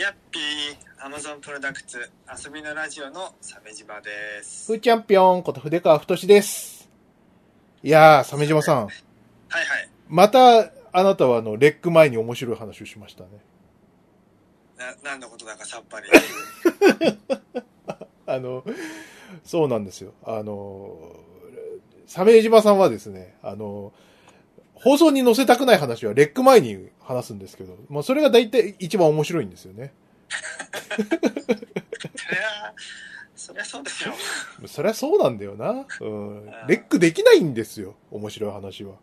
ヤッピー、アマゾンプロダクツ、遊びのラジオの鮫島です。ふーチャンピオンこと筆川太です。いやー、鮫島さん。はいはい。また、あなたはあの、レック前に面白い話をしましたね。な、何のことだかさっぱり。あの、そうなんですよ。あの、鮫島さんはですね、あの、放送に載せたくない話はレック前に話すんですけど、まあそれが大体一番面白いんですよね。そりゃ、そりゃそうですよ。そりゃそうなんだよな。うん。レックできないんですよ。面白い話は。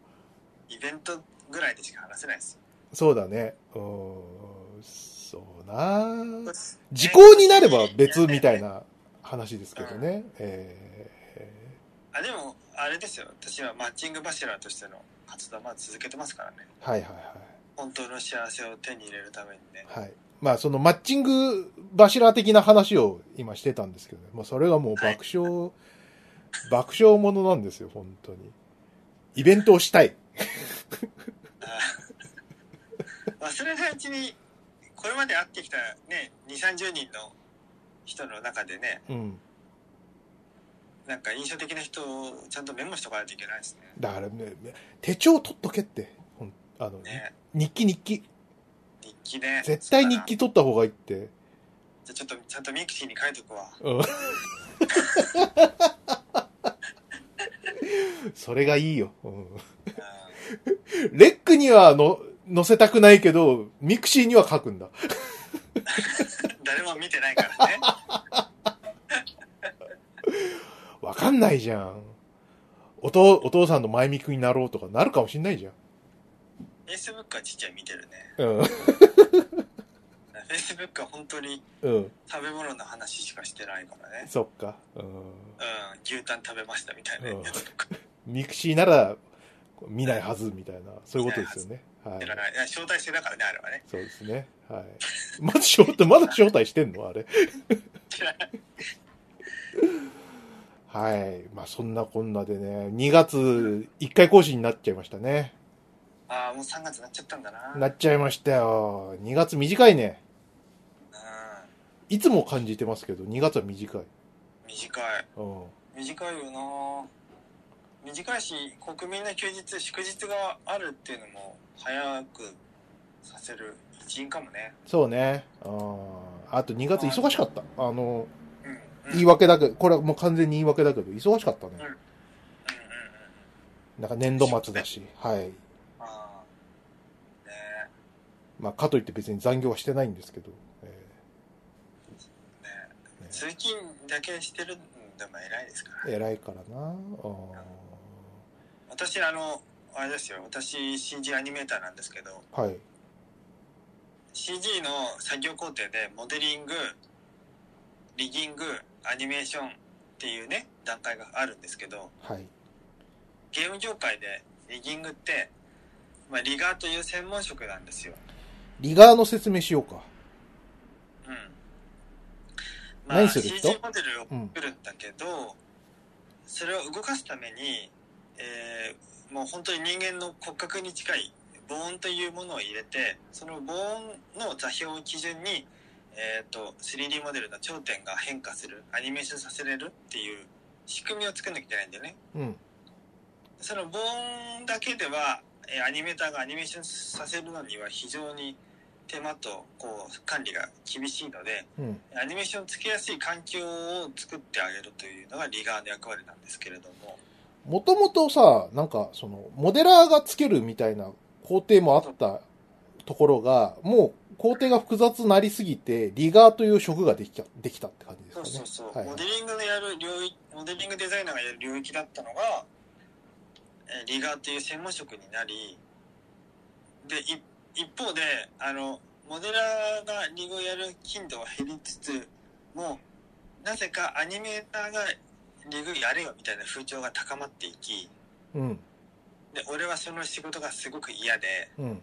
イベントぐらいでしか話せないですよ。そうだね。うん。そうな時効になれば別みたいな話ですけどね。えあ、でも、あれですよ。私はマッチングバシラーとしての活動はまだ続けてますからね。ーはいはいはい。本当の幸せを手に入れるためにね。はい。まあ、そのマッチング柱的な話を今してたんですけどね。まあ、それがもう爆笑、爆笑ものなんですよ、本当に。イベントをしたい。あ 忘れないうちに、これまで会ってきたね、2、30人の人の中でね、うん。なんか印象的な人をちゃんとメモしとかないといけないですね。だからね、手帳取っとけって。ほんあの、ね。日記日記。日記ね。絶対日記取った方がいいって。じゃあちょっと、ちゃんとミクシーに書いとくわ。うん。それがいいよ。うん。うレックにはの載せたくないけど、ミクシーには書くんだ。ん 誰も見てないからね。わかんないじゃん。お父、お父さんの前ミクになろうとかなるかもしんないじゃん。Facebook はちっちゃい見てるね。うん。Facebook は本当にうん。食べ物の話しかしてないからね。そっか。うん。うん、牛タン食べましたみたいなうんやつとか。 mixi なら見ないはずみたいな、そういうことですよね。はいい。や招待制だからね、あれはね。そうですね。はい。まだ招待、まだ招待してんの？あれ。知らない。はい。まあそんなこんなでね、2月1回更新になっちゃいましたね。ああ、もう3月になっちゃったんだな。なっちゃいましたよ。2月短いね。うん。いつも感じてますけど、2月は短い。短い。うん。短いよな短いし、国民の休日、祝日があるっていうのも早くさせる一因かもね。そうね。うんあと2月忙しかった。あの。言い訳だけど、これはもう完全に言い訳だけど、忙しかったねうん。うんうんうん。なんか年度末だし。はい。まあ、かといって別に残業はしてないんですけど。ええ、ねえ。通勤だけしてるんでも偉いですから。ー偉いからな。うん私、あの、あれですよ。私、CG アニメーターなんですけど、はい。CG の作業工程でモデリング、リギング、アニメーションっていうね、段階があるんですけど、はい。ゲーム業界でリギングって、まあ、リガーという専門職なんですよ。リガーの説明しようか。うん。まあ、CG モデルを作るんだけど、それを動かすために、えーもう本当に人間の骨格に近いボーンというものを入れて、そのボーンの座標を基準に、えっ、と、3D モデルの頂点が変化する、アニメーションさせれるっていう仕組みを作んなきゃいけないんだよね。うん。そのボーンだけでは、えーアニメーターがアニメーションさせるのには非常に手間とこう管理が厳しいので、うん。アニメーションつけやすい環境を作ってあげるというのがリガーの役割なんですけれども、もともとさ、なんか、その、モデラーがつけるみたいな工程もあったところが、もう工程が複雑になりすぎて、リガーという職ができた、できたって感じですそかね。うそうそう、はいモデリングのやる領域、モデリングデザイナーがやる領域だったのが、えーリガーという専門職になり、で、い一方で、あの、モデラーがリグをやる頻度は減りつつも、なぜかアニメーターがリグやれよみたいな風潮が高まっていき、うん。で、俺はその仕事がすごく嫌で、うん。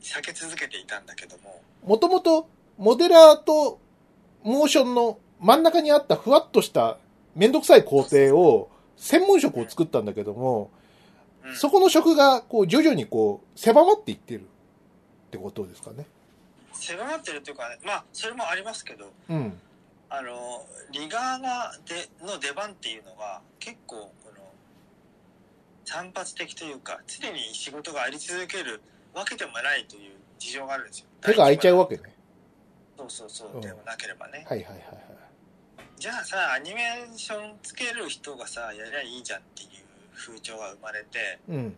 避け続けていたんだけども、もともと、モデラーとモーションの真ん中にあったふわっとしためんどくさい工程を、専門職を作ったんだけども、うんそこの職が、こう、徐々にこう、狭まっていってるってことですかね。狭まってるというか、まあそれもありますけどうん。あのリガーがでの出番っていうのが結構この単発的というか常に仕事があり続けるわけでもないという事情があるんですよ手が空いちゃうわけね。そうそうそう、うんでもなければね、はいはいはいはい。じゃあさアニメーションつける人がさやりゃいいじゃんっていう風潮が生まれてうん。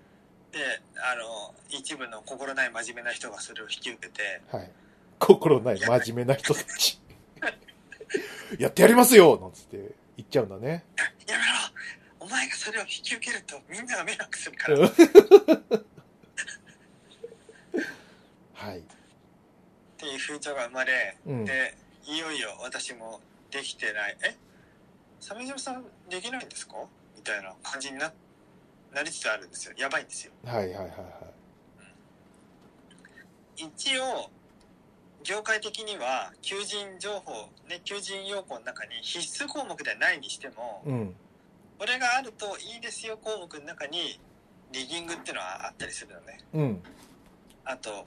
であの一部の心ない真面目な人がそれを引き受けてはい。心ない真面目な人たち。やってやりますよなんつって言っちゃうんだね。「やめろお前がそれを引き受けるとみんなが迷惑するから」うんっはい。ていう風潮が生まれうん。でいよいよ私もできてないえ？鮫島さんできないんですか？みたいな感じにななりつつあるんですよやばいんですよはいはいはいはい。一応業界的には求人情報ね求人要項の中に必須項目ではないにしてもうん。これがあるといいですよ項目の中にリギングっていうのはあったりするのねうん。あと,、え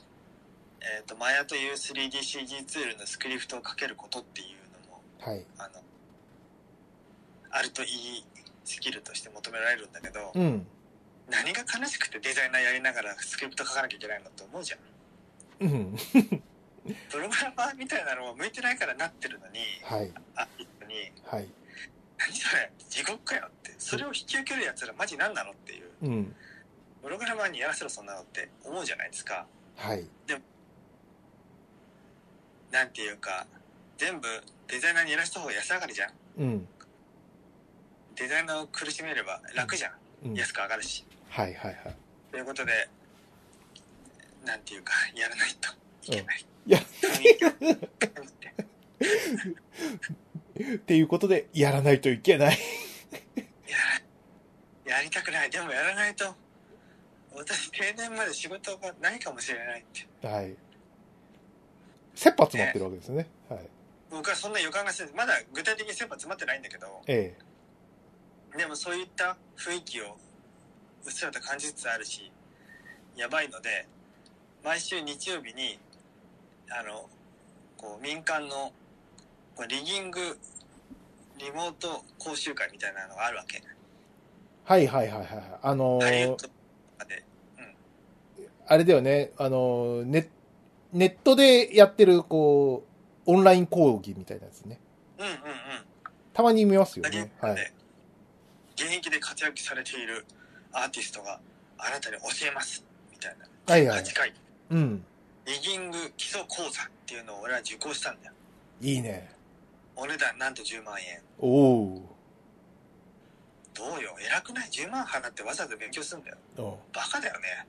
ー、とマヤという 3DCG ツールのスクリプトをかけることっていうのもはい。あのあるといいスキルとして求められるんだけど、うん。何が悲しくてデザイナーやりながらスクリプト書かなきゃいけないのって思うじゃんうん。プログラマーみたいなのも向いてないからなってるのにはい。あいいのにはい。何それ地獄かよってそれを引き受けるやつらマジ何なのっていううん。プログラマーにやらせろそんなのって思うじゃないですかはい。なんていうか全部デザイナーにやらせた方が安上がりじゃん？うん。デザイナーを苦しめれば楽じゃん、うん。はい安く上がるし。はいはい。ということでなんていうかやらないと。いけない、いや雰囲気を感じてっていうことで、やらないといけない。ややりたくない。でもやらないと私定年まで仕事がないかもしれないって。はい。切羽詰まってるわけですね。はい。僕はそんな予感がする。まだ具体的に切羽詰まってないんだけど。えでもそういった雰囲気をうっすらと感じつつあるしやばいので毎週日曜日にあのこう民間のリギングリモート講習会みたいなのがあるわけ。えはいはいはいはい。あのーあれだよね、あのーネ、ネットでやってる、こう、オンライン講義みたいなやつね。うんうんうんたまに見ますよね。はい。現役で活躍されているアーティストがあなたに教えますみたいなはいはい8回うん。リギング基礎講座っていうのを俺は受講したんだよいいね。お値段なんと10万円おおどうよ偉くない？10万払ってわざわざ勉強するんだよ。ー。うん。バカだよね。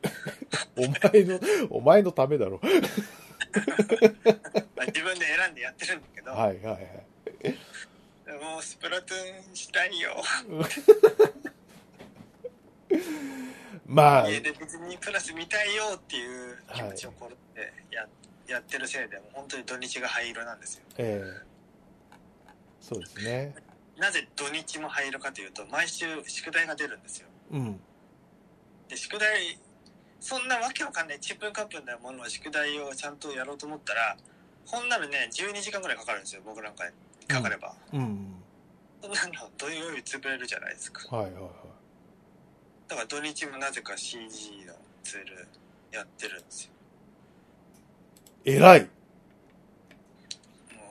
お前の、お前のためだろ。まあ自分で選んでやってるんだけど、はいはいはい。もうスプラトゥーンしたいよ。まあ、家で別にプラス見たいよっていう気持ちをこれてや,、やってるせいで本当に土日が灰色なんですよ。ええ。そうですね。なぜ土日も灰色かというと毎週宿題が出るんですようん。で宿題そんなわけわかんないちんぷんかんぷんなものを宿題をちゃんとやろうと思ったらこんなのね12時間ぐらいかかるんですよ僕なんかかかれば、うん。そんなの土曜日潰れるじゃないですかはいはいはい。だから土日もなぜか CG のツールやってるんですよ偉い。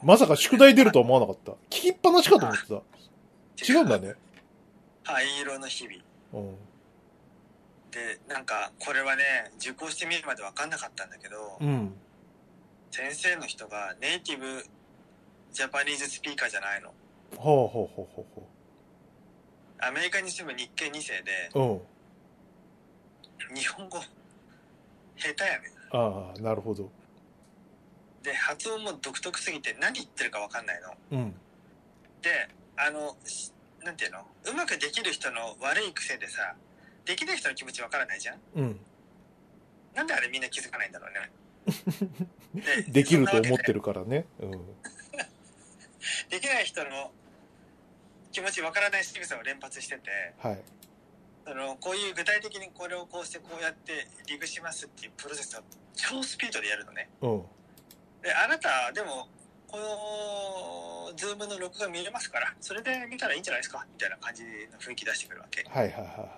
まさか宿題出るとは思わなかった。聞きっぱなしかと思ってた。違うんだね。灰色の日々うん。でなんかこれはね受講してみるまで分かんなかったんだけど、うん。先生の人がネイティブジャパニーズスピーカーじゃないのほうほうほうほうアメリカに住む日系2世でほう。日本語下手やねうん。ああ、なるほど。で発音も独特すぎて何言ってるか分かんないのうん。であのしなんていうの？うまくできる人の悪い癖でさできない人の気持ち分からないじゃん？うん。なんであれみんな気づかないんだろうね できると思ってるるからね。うん。できない人の気持ち分からない仕草を連発しててはい。そのこういう具体的にこれをこうしてこうやってリグしますっていうプロセスを超スピードでやるのねうん。であなたでもこの Zoom の録画見れますからそれで見たらいいんじゃないですか？みたいな感じの雰囲気出してくるわけはいはいは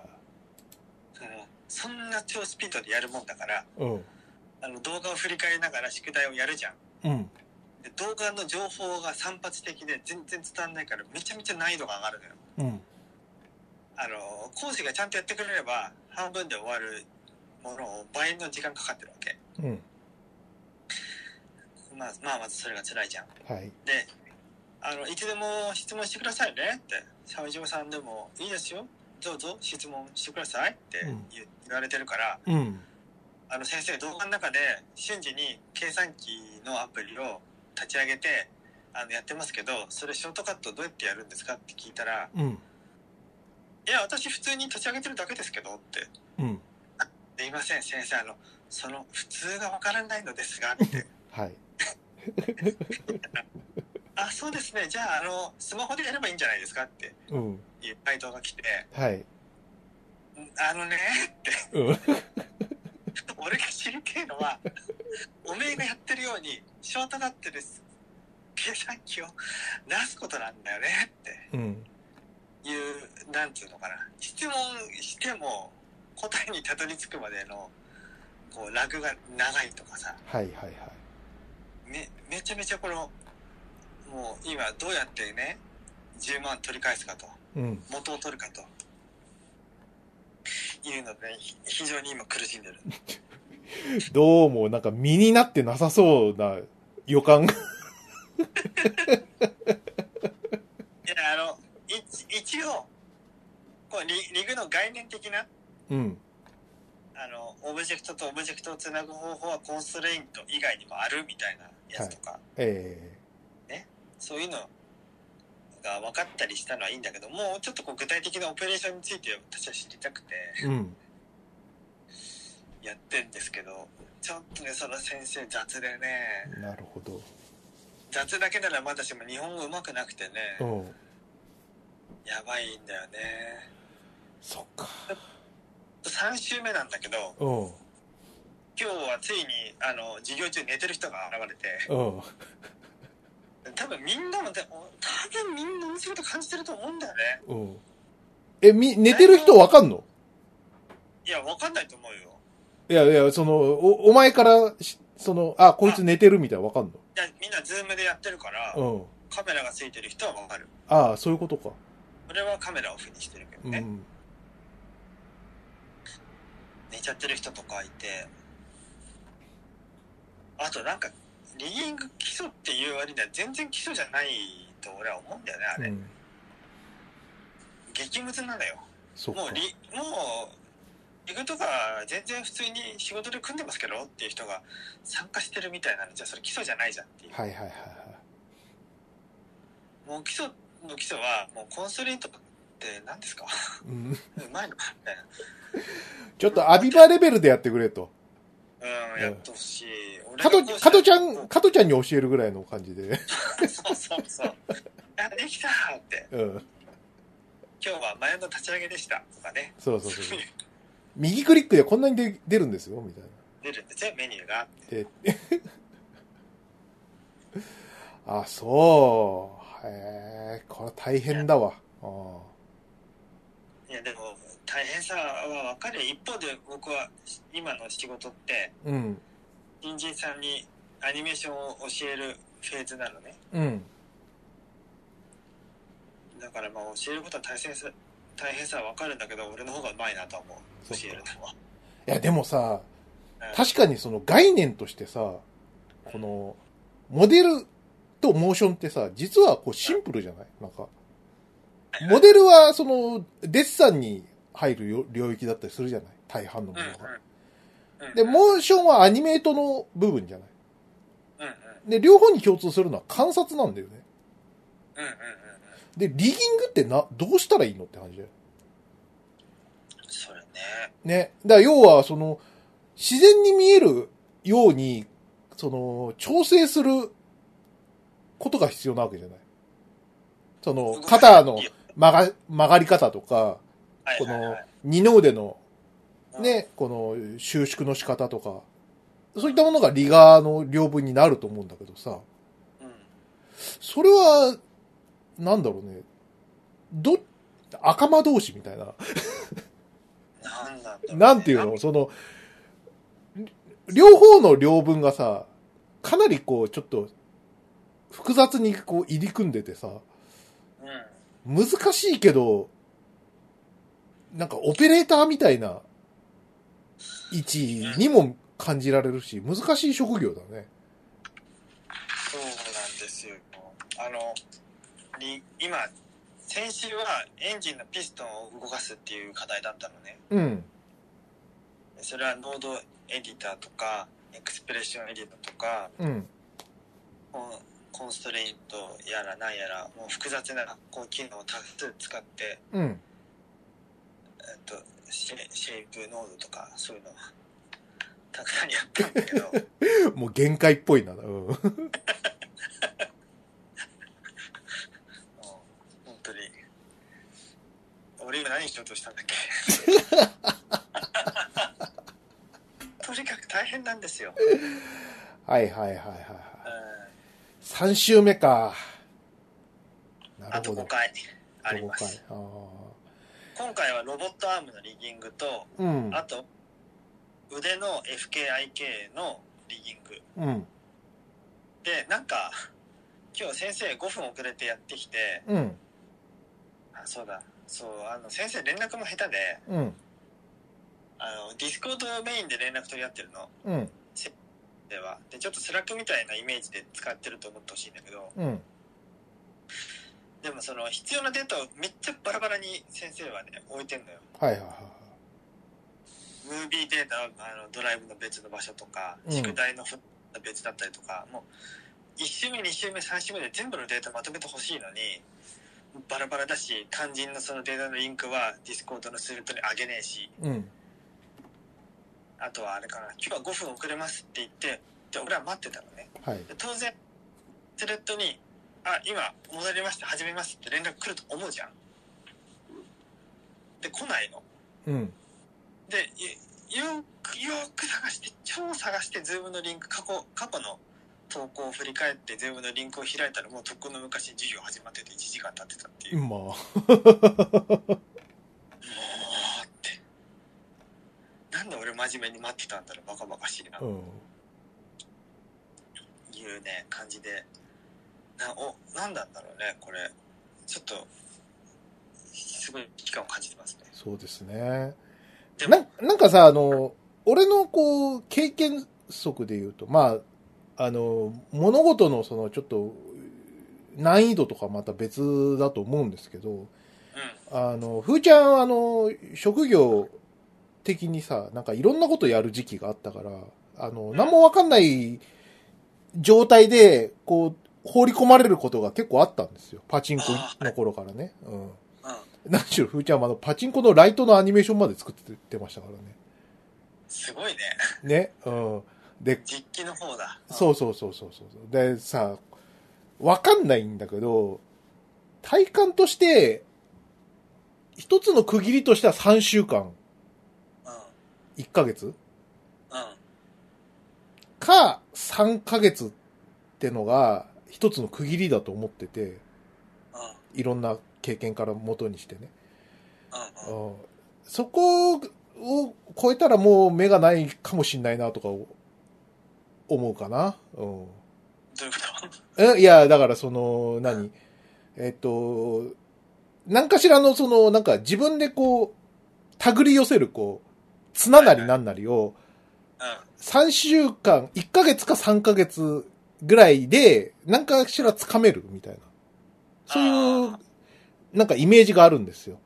そのそんな超スピードでやるもんだからいはい。あの動画を振り返りながら宿題をやるじゃんうん。うん。で動画の情報が散発的で全然伝わんないからめちゃめちゃ難易度が上がるのようん。あの講師がちゃんとやってくれれば半分で終わるものを倍の時間かかってるわけうん。まあまあまずそれが辛いじゃん。はい。であのいつでも質問してくださいね。って。鮫島さんでもいいですよ。どうぞ質問してくださいって言われてるから。うん。あの先生動画の中で瞬時に計算機のアプリを立ち上げてあのやってますけどそれショートカットどうやってやるんですかって聞いたらうん。「いや私普通に立ち上げてるだけですけど」って。うん。「すいません先生。あのその普通がわからないのですが」ってはい。「あそうですねじゃああのスマホでやればいいんじゃないですか」ってうん。いう回答が来てはい。「あのね」ってうん。俺が知りてえのはおめえがやってるようにショートカットです計算機を出すことなんだよねってうん。いうなんていうのかな質問しても答えにたどり着くまでのこうラグが長いとかさはいはいはい。めめちゃめちゃこのもう今どうやってね10万取り返すかとうん。元を取るかというので、ひ非常に今苦しんでる どうもなんか身になってなさそうな予感が。いやあのい一応こうリリグの概念的なうん。あのオブジェクトとオブジェクトをつなぐ方法は constraint 以外にもあるみたいなやつとか、えそういうのが分かったりしたのはいいんだけどもうちょっとこう具体的なオペレーションについて私は知りたくてえうん。やってんですけどちょっとねその先生雑でねなるほど。雑だけならまだしも日本語上手くなくてねうん。やばいんだよねそっか。3週目なんだけどうん。今日はついにあの授業中寝てる人が現れてうん。多分みんなもで多分みんな同じこと感じてると思うんだよねうん。え、み、寝てる人わかんの？いや分かんないと思うよいやいや、その、お、お前からし、その、あ、こいつ寝てるみたいなわかんいやみんなズームでやってるから。カメラがついてる人は分かるああ、そういうことか。俺はカメラオフにしてるけどね、うん。寝ちゃってる人とかいてあとなんかリギング基礎っていう割には全然基礎じゃないと俺は思うんだよねあれ、うん。激ムズなのよもう。リもうリグとか全然普通に仕事で組んでますけどっていう人が参加してるみたいなのじゃそれ基礎じゃないじゃんっていうはいはいはいはい。もう基礎の基礎はもうコンソレントって何ですか？うん。うまいのかみたいな ちょっとアビバレベルでやってくれと。うんやってほしい俺加藤、加藤ちゃ、うん加藤ちゃんに教えるぐらいの感じで。そうそうそうあできたってうん。今日は前の立ち上げでしたとかねそうそうそう。右クリックでこんなにで出るんですよ、みたいな。出るんですよメニューがで、あ、そう。へえ、これ大変だわ。あいやでも大変さは分かる一方で僕は今の仕事ってーうん。新人さんにアニメーションを教えるフェーズなのねうん。だからまあ教えることは大変さ大変さは分かるんだけど俺の方がうまいなとは思う教えるのは、いや、でもさ、うん確かにその概念としてさ、この、モデルとモーションってさ、実はこうシンプルじゃない？なんか。モデルはその、デッサンに入るよ領域だったりするじゃない？大半のものが。で、モーションはアニメートの部分じゃない？で、両方に共通するのは観察なんだよね。で、リギングってな、どうしたらいいのって感じだよ。それねね。だから要は、その、自然に見えるように、その、調整することが必要なわけじゃない？その、肩の曲が、曲がり方とか、この二の腕の、うん。ね、この、収縮の仕方とか、そういったものがリガーの領分になると思うんだけどさ、うん。それは、なんだろうね、ど、赤間同士みたいな。なんだろうね。なんていうの？その、両方の領分がさ、かなりこう、ちょっと、複雑にこう入り組んでてさ、うん。難しいけど、なんかオペレーターみたいな位置にも感じられるし、難しい職業だね。そうなんですよ。あの、り今、先週はエンジンのピストンを動かすっていう課題だったのね。うん。それはノードエディターとか、エクスプレッションエディターとか、うん。コンコンストレイントやらなんやら、もう複雑なこう機能を多数使って、うん。えっと、シェシェイプノードとか、そういうの、たくさんやったんだけど、もう限界っぽいな。うん。もう本当に。俺今何しようとしたんだっけ？とにかく大変なんですよ。はいはいはいはいはい。うん3週目か。なあとるほど。5回ありま5す。回あ今回はロボットアームのリギングと、ーうん。あと腕の FKIK のリギング。うん。で、なんか、今日先生5分遅れてやってきて、うん。あそうだ、そう、あの、先生連絡も下手で、うん。あの、 Discord メインで連絡取り合ってるの。うん。では。で、ちょっと Slack みたいなイメージで使ってると思ってほしいんだけど、うん。でもその必要なデータをめっちゃバラバラに先生はね、置いてんのよ。はいはいはい。ムービーデータはあのドライブの別の場所とか、うん宿題のフ別だったりとか、もう1週目、2週目、3週目で全部のデータまとめてほしいのに、バラバラだし、肝心のそのデータのリンクは Discord のスレッドに上げねえし、うん。あとはあれかな、今日は5分遅れますって言って、で、俺は待ってたのね。はい。で当然、スレッドに、あ、今戻りました、始めますって連絡来ると思うじゃん。で、来ないの。うん。で、よよく、よく探して、超探して、 Zoom のリンク、過去、過去の投稿を振り返って、 Zoom のリンクを開いたら、もうとっくの昔授業始まってて1時間経ってたっていう。もまあ。うって。なんで俺真面目に待ってたんだろう、バカバカしいな。うん。いうね、感じで。な、お、なんなんだろうね、これ。ちょっと、すごい危機感を感じてますね。そうですね。でも、な、なんかさ、あの、俺のこう、経験則で言うと、まあ、あの、物事のその、ちょっと、難易度とかまた別だと思うんですけど、うん。あの、ふーちゃん、あの、職業的にさ、なんかいろんなことやる時期があったから、あの、何もわかんない状態で、こう、放り込まれることが結構あったんですよ。パチンコの頃からね。うん。うん。何しろ、ふーちゃんはあの、パチンコのライトのアニメーションまで作ってましたからね。すごいね。ね。うん。で、実機の方だ。そうそうそうそうそう。でさ、わかんないんだけど、体感として、一つの区切りとしては3週間、うん。1ヶ月うん。か3ヶ月ってのが一つの区切りだと思ってて、うん。いろんな経験から元にしてね。そこを超えたらもう目がないかもしんないなとか思うかな。うん。どういうこと？えいや、だからその、何？えっと、何かしらのその、なんか自分でこう、手繰り寄せるこう、綱なりなんなりを、うん。3週間、1ヶ月か3ヶ月ぐらいで、何かしら掴めるみたいな。そういうあ、なんかイメージがあるんですよ。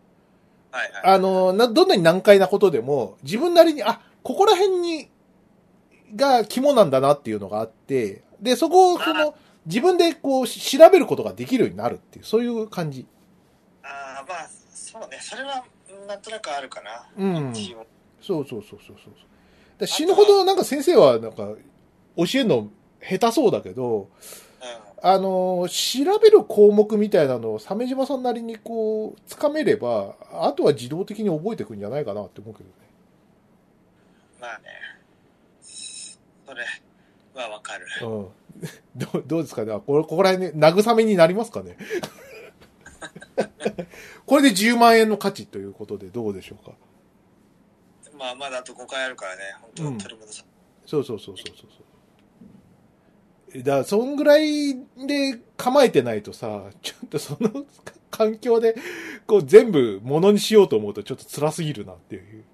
はいはい。あの、な、どんなに難解なことでも、自分なりに、あ、ここら辺に、が肝なんだなっていうのがあって、で、そこを、その、自分でこう、し調べることができるようになるっていう、そういう感じ。ああ、まあ、そうね。それは、なんとなくあるかな。うん。そうそうそうそうそう。で死ぬほどなんか先生はなんか、教えるの下手そうだけど、うん。あの、調べる項目みたいなのを鮫島さんなりにこう、つかめれば、あとは自動的に覚えていくんじゃないかなって思うけどね。まあね。そそれはわかる。うん。どう、どうですかね？これ、ここら辺ね、慰めになりますかね？これで10万円の価値ということでどうでしょうか？まあ、まだあと5回あるからね、うん本当取り戻さ、そうそうそうそうそうそう。だから、そんぐらいで構えてないとさ、ちょっとその 環境で、こう全部物にしようと思うとちょっと辛すぎるなっていう。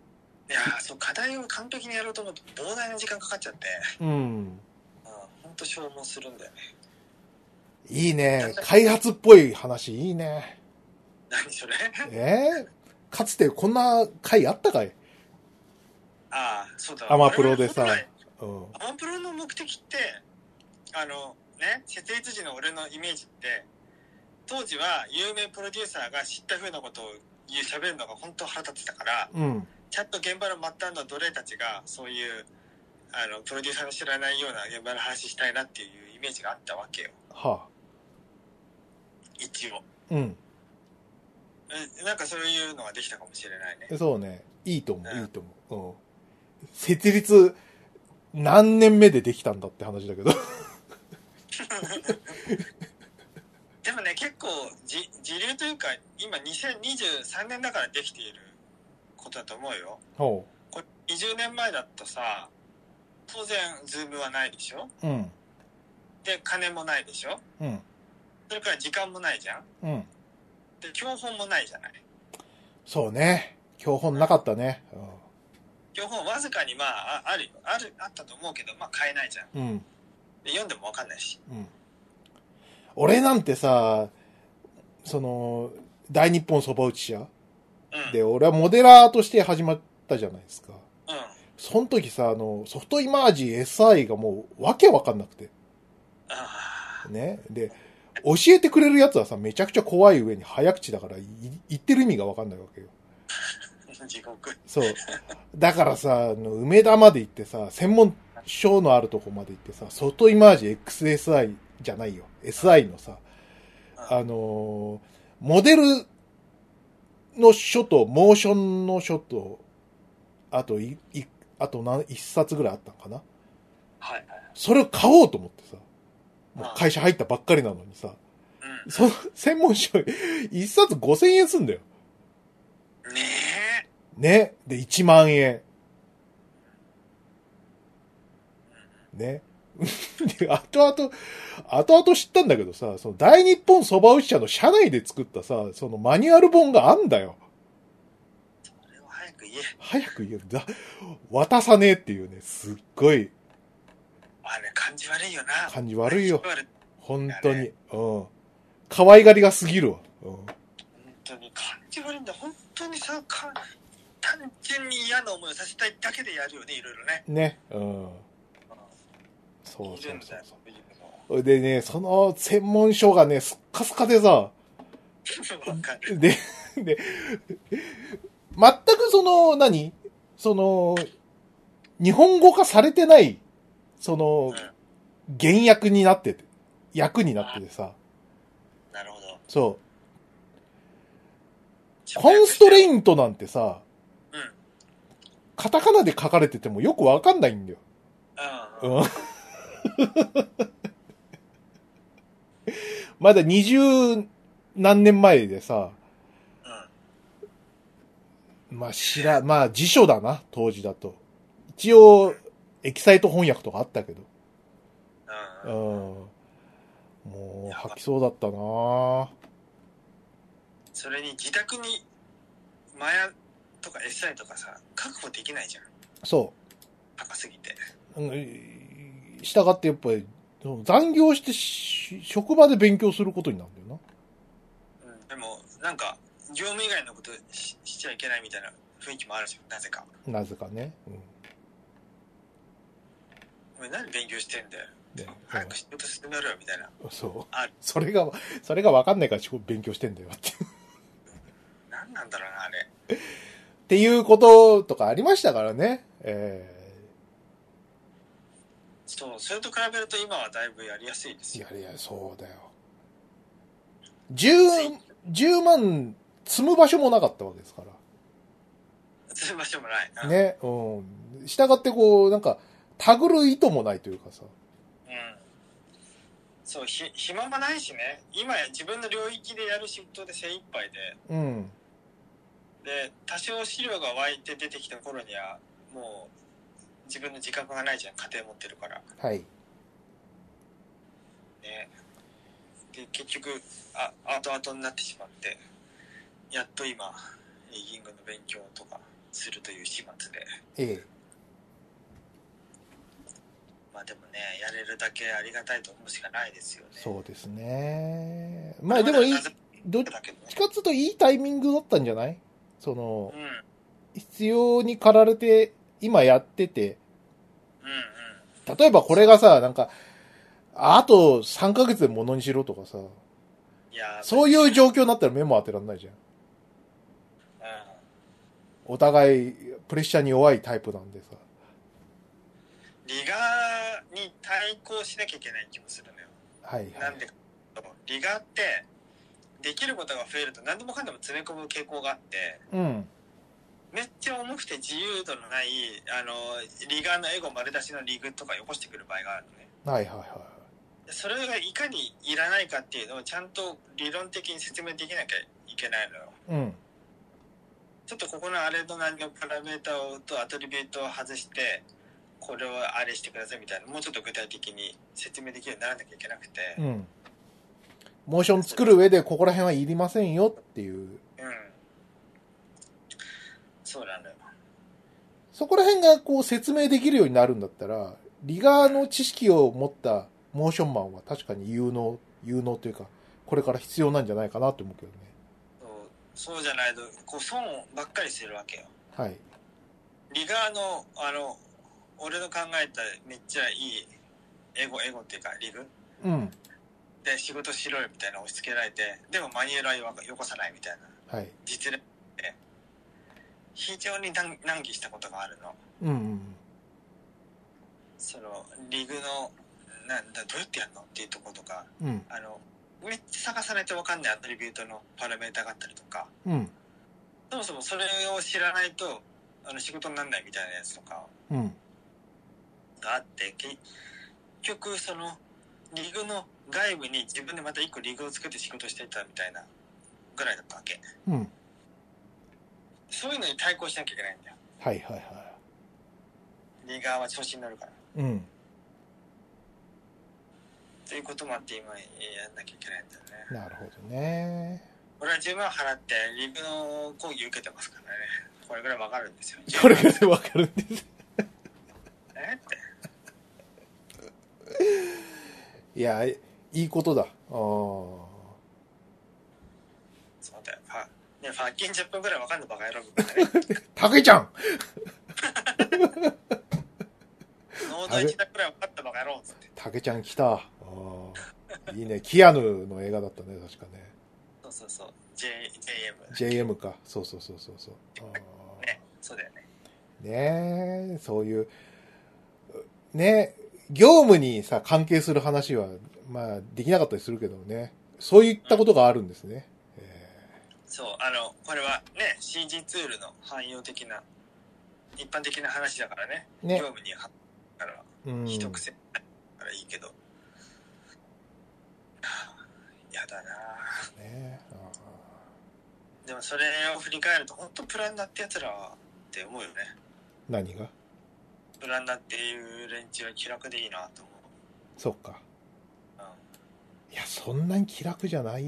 いやーそう、課題を完璧にやろうと思うと膨大な時間かかっちゃって、うん。うん、本当消耗するんだよね。いいね。開発っぽい話いいね。何それ？え？ーかつてこんな回あったかい？ああ、そうだ。アマプロでさうん。アマプロの目的って、あの、ね、設立時の俺のイメージって、当時は有名プロデューサーが知った風なことを言う喋るのが本当腹立ってたから、うん。ちゃんと現場の末端の奴隷たちが、そういう、あの、プロデューサーの知らないような現場の話したいなっていうイメージがあったわけよ。は一応。あ。うん。えなんかそういうのができたかもしれないね。そうね。いいと思う、うんいいと思う。うん。設立、何年目でできたんだって話だけど。でもね、結構じ、時流というか、今2023年だからできていることだと思うよ。ほこれ20年前だとさ、当然、ズームはないでしょ？う。うん。で、金もないでしょ？うん。それから時間もないじゃん？うん。で、教本もないじゃない？そうね。教本なかったね。教本わずかにまあ、ああるよ。ある、あったと思うけど、まあ買えないじゃん。うん。読んでもわかんないし。うん。俺なんてさ、その、大日本そば打ち社うん。で、俺はモデラーとして始まったじゃないですか。うん。その時さ、あの、ソフトイマージ SI がもうわけわかんなくて。ああ。ね。で、教えてくれるやつはさ、めちゃくちゃ怖い上に早口だから、い言ってる意味がわかんないわけよ。地獄。そう。だからさ、あの梅田まで行ってさ、専門書のあるとこまで行ってさ、ソフトイマージ XSI じゃないよ。SI のさ、あのーモデルの書と、モーションの書と、あと、い、い、あと何、一冊ぐらいあったのかなはいはい。それを買おうと思ってさ、もう会社入ったばっかりなのにさ、うその専門書、一冊5000円すんだよ。ん。ねね。で、1万円。ね。で、後々、後々知ったんだけどさ、その大日本蕎麦打ち社の社内で作ったさ、そのマニュアル本があんだよ。え。それを早く言え。早く言える。だ、渡さねえっていうね、すっごいあれ、感じ悪いよな。感じ悪いよ。本当に。うん。可愛がりが過ぎるわ。うん。本当に感じ悪いんだ。本当にさ、か単純に嫌な思いをさせたいだけでやるよね、いろいろね。ね。うん。うそうそうそうでね、その専門書がね、すっかすかでさ。で、で、全くその、何？その、日本語化されてない、その、原訳になってて、訳になっててさ、なるほど。そう、コンストレイン。イントなんてさ、うん。カタカナで書かれててもよくわかんないんだよ。うん。うん。まだ二十何年前でさ、うん。まあ、知ら、まあ、辞書だな、当時だと。一応、エキサイト翻訳とかあったけど。う。うんん。もう、吐きそうだったなそれに自宅に、マヤとか SI とかさ、確保できないじゃん。そ高すぎて。う。うん。従ってやっぱり、残業してし職場で勉強することになるんだようん。でも、なんか、業務以外のことししちゃいけないみたいな雰囲気もあるじゃん。なぜか。な。なぜかね。うん。お前何勉強してんだよ。ね早く仕事進めろよ、みたいな。うんそう。ある。それが、それがわかんないから勉強してんだよって。何なんだろうな、あれ。っていうこととかありましたからね。えそう、それと比べると今はだいぶやりやすいですよ。やいや、そうだよ。10、10万積む場所もなかったわけですから。する場所もない。うん。ね、うん。従ってこう、なんか、たぐる意図もないというかさ。うん。そう、ひ、暇もないしね。今自分の領域でやる仕事で精一杯で、うん。で、多少資料が湧いて出てきた頃には、もう、自分の自覚がないじゃん、家庭持ってるから。はい。ね。で、結局、あ、後々になってしまって、やっと今、リーギングの勉強とかするという始末で。ええ。まあでもね、やれるだけありがたいと思うしかないですよね。そうですね。まあでもいい、どっち。かっつうといいタイミングだったんじゃない？そのう、ん。うん必要に駆られて、今やってて、うん。例えばこれがさ、なんか、あと3ヶ月で物にしろとかさ、そういう状況になったら目も当てられないじゃん。うん。お互い、プレッシャーに弱いタイプなんでさ。リガーに対抗しなきゃいけない気もするのよ。はいはい。なんでリガーって、できることが増えると何でもかんでも詰め込む傾向があって、うん。めっちゃ重くて自由度のない、あの、リガーのエゴ丸出しのリグとかよこしてくる場合があるのね。はいはいはでそれがいかにいらないかっていうのをちゃんと理論的に説明できなきゃいけないのよ。い。うん。ちょっとここのあれと何のパラメータをとアトリビュートを外して、これをあれしてくださいみたいな、もうちょっと具体的に説明できるようにならなきゃいけなくて、うん。モーション作る上でここら辺はいりませんよっていう。うん。そうなのよ。そこら辺がこう説明できるようになるんだったら、リガーの知識を持ったモーションマンは確かに有能、有能というか、これから必要なんじゃないかなと思うけどね。そうそうじゃないと、こう損ばっかりするわけよ。はい。リガーの、あの、俺の考えためっちゃいいエゴ、エゴっていうかリグうん。で仕事しろよみたいなの押し付けられて、でもマニュアルはよよこさないみたいなはい。実例で、非常に難難儀したことがあるの。うんうん。その、リグの、なんだ、どうやってやるのっていうところとか、うん。あの、めっちゃ探さないとわかんないアトリビュートのパラメータがあったりとか、うん。そもそもそれを知らないと、あの、仕事にならないみたいなやつとかうん。があって、結局、その、リグの外部に自分でまた一個リグを作って仕事していたみたいなぐらいだったわけ。うん。そういうのに対抗しなきゃいけないんだよ。はいはいはリガーは調子に乗るから。い。うん。ということもあって今やんなきゃいけないんだよね。なるほどね。俺は10万払ってリグの講義受けてますからね。これぐらいわかるんですよ。これぐらいわかるんです。え？って。いや、いいことだ。ああ。そうだよ。ファね、ファッキン10分ぐらいわかんないバカ野郎みたいなね。たけちゃんノード1台ぐらいわかったバカ野郎っつって。たけちゃん来た。いいね。キアヌの映画だったね、確かね。そうそうそう。J、JM。JM か。そうそうそうそうそう。あね。そうだよね。あねえ、そういう、ね業務にさ、関係する話は、まあ、できなかったりするけどね。そういったことがあるんですね。えそう、あの、これはね、CG ツールの汎用的な、一般的な話だからね。ーね業。務には、から、うん。一癖からいいけど。はあやだなねあでもそれを振り返ると、本当プランナーってやつらはって思うよね。ー何が？プランナーっていう連中は気楽でいいなと思そっか。う。いや、そんなに気楽じゃない。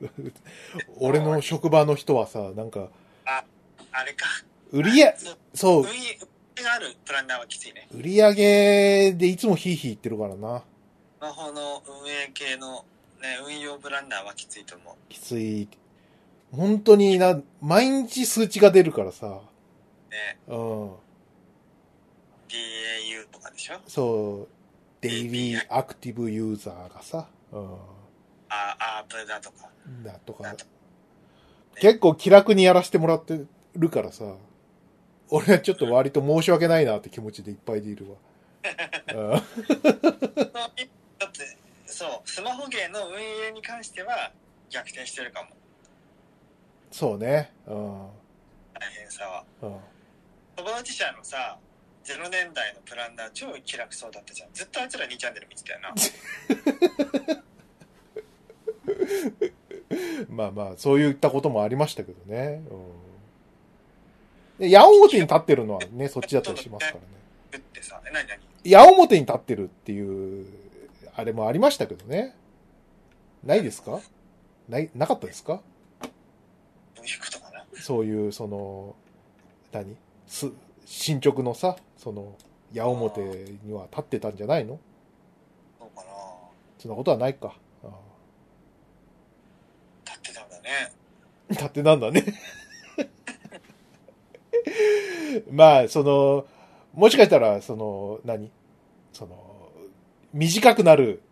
俺の職場の人はさ、なんか、あれか。売り上そうそう運、営があるプランナーはきついね。売り上げでいつもヒーヒー言ってるからな。スマホの運営系の、ね、運用プランナーはきついと思う。きつい。本当にな、毎日数値が出るからさ。ね、うん。DAU とかでしょ？そう、デイリーアクティブユーザーがさ、うあアープだとか。ん。だとか結構気楽にやらせてもらってるからさ、俺はちょっと割と申し訳ないなって気持ちでいっぱいでいるわ。だって、そう、スマホゲーの運営に関しては逆転してるかも。そうね。うん。大変さは。うん。小林社のさ、0年代のプランナー超気楽そうだったじゃん。ずっとあいつら2チャンネル見てたよな。まあまあ、そういったこともありましたけどね。うん、で矢面に立ってるのはね、そっちだったりしますからね。ぶってさ、矢面に立ってるっていう、あれもありましたけどね。ないですか？ない、なかったですか？どういうことかな？そういう、その、何？す、進捗のさ、その、矢面には立ってたんじゃないの？そうかなそんなことはないか。あ立ってたんだね。あ立ってなんだね。まあ、その、もしかしたら、その、何？その、短くなる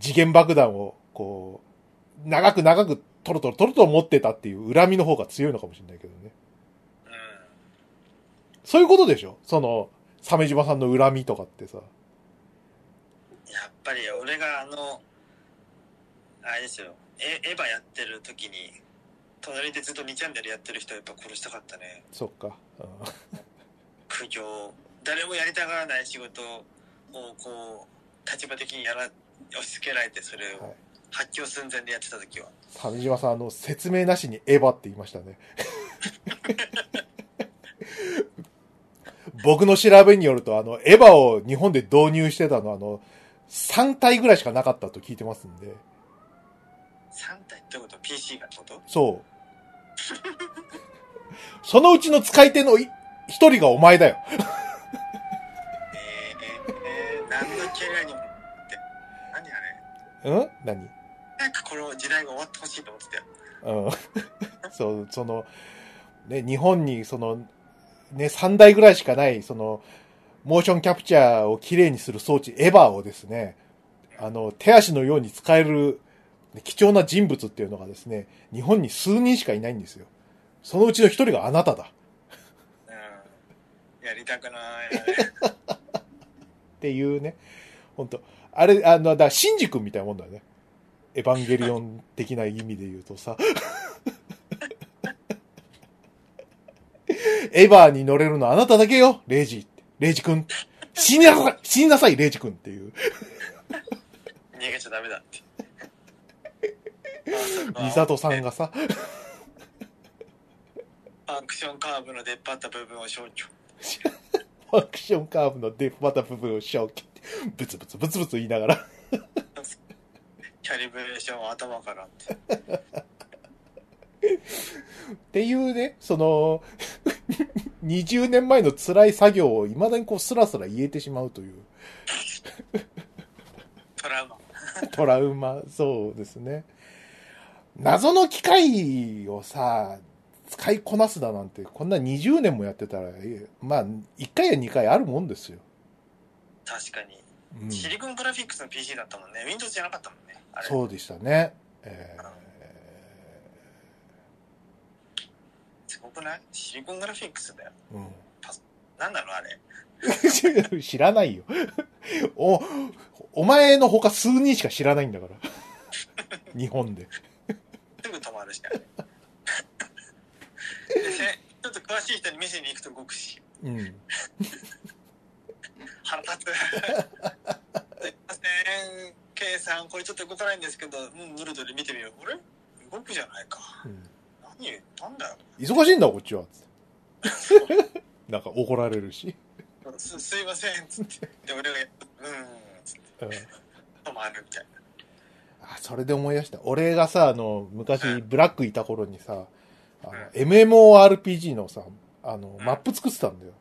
次元爆弾を、こう、長く長くトロトロトロトロ持ってたっていう恨みの方が強いのかもしれないけどね。うん。そういうことでしょ？その、鮫島さんの恨みとかってさ。やっぱり俺があの、あれですよ、エエヴァやってる時に、隣でずっと2チャンネルやってる人はやっぱ殺したかったね。そっか。うん苦行。誰もやりたがらない仕事をこう、立場的にやら、押し付けられてそれはいを発狂寸前でやってた時は。鮫島さん、あの、説明なしにエヴァって言いましたね。僕の調べによると、あの、エヴァを日本で導入してたのは、あの、3体ぐらいしかなかったと聞いてますんで。3体ってこと ?PC がってこと？そう。そのうちの使い手のい一人がお前だよ。えー、えー、何のキャリアにもって。何あれ？うん？何？なんかこの時代が終わってほしいと思ってたよ。うん。そう、その、ね、日本にその、ね、3台ぐらいしかない、その、モーションキャプチャーをきれいにする装置、エヴァをですね、あの、手足のように使える、ね貴重な人物っていうのがですね、日本に数人しかいないんですよ。そのうちの一人があなただ。うん。やりたくない。っていうね、本当あれ、あの、だから、シンジ君みたいなもんだよね。エヴァンゲリオン的な意味で言うとさ。エヴァに乗れるのはあなただけよ、レイジ。レイジ君。死になさい、死になさい、レイジ君っていう。逃げちゃダメだって。あそうかミサトさんがさ、アクションカーブの出っ張った部分を消去。アクションカーブのデフバタ部分を消去って、ブツブツブツブツ言いながら。キャリブレーションを頭からって。っていうね、その、20年前の辛い作業を未だにこうスラスラ言えてしまうという。トラウマ。トラウマ、そうですね。謎の機械をさ、使いこなすだなんて、こんな20年もやってたら、えまあ、1回や2回あるもんですよ。確かに。うん、シリコングラフィックスの PC だったもんね。Windows じゃなかったもんね。そうでしたね。えすごくない？シリコングラフィックスだよ。ーうんなんなのあれ？知らないよ。お、お前の他数人しか知らないんだから。日本で。すぐ止まるしね。でせちょっと詳しい人に店に行くと動くし。うん。腹立つ。すいません。K さん、これちょっと動かないんですけど、うん、ヌルドで見てみよう。あれ？動くじゃないか。うん何言ったんだよ。忙しいんだ、こっちは。なんか怒られるし。すすいません。つって。で、俺が、うん、つってうん止まるみたいな。あ、それで思い出した。俺がさ、あの、昔、うんブラックいた頃にさ、あの、うん MMORPG のさ、あの、んマップ作ってたんだよ。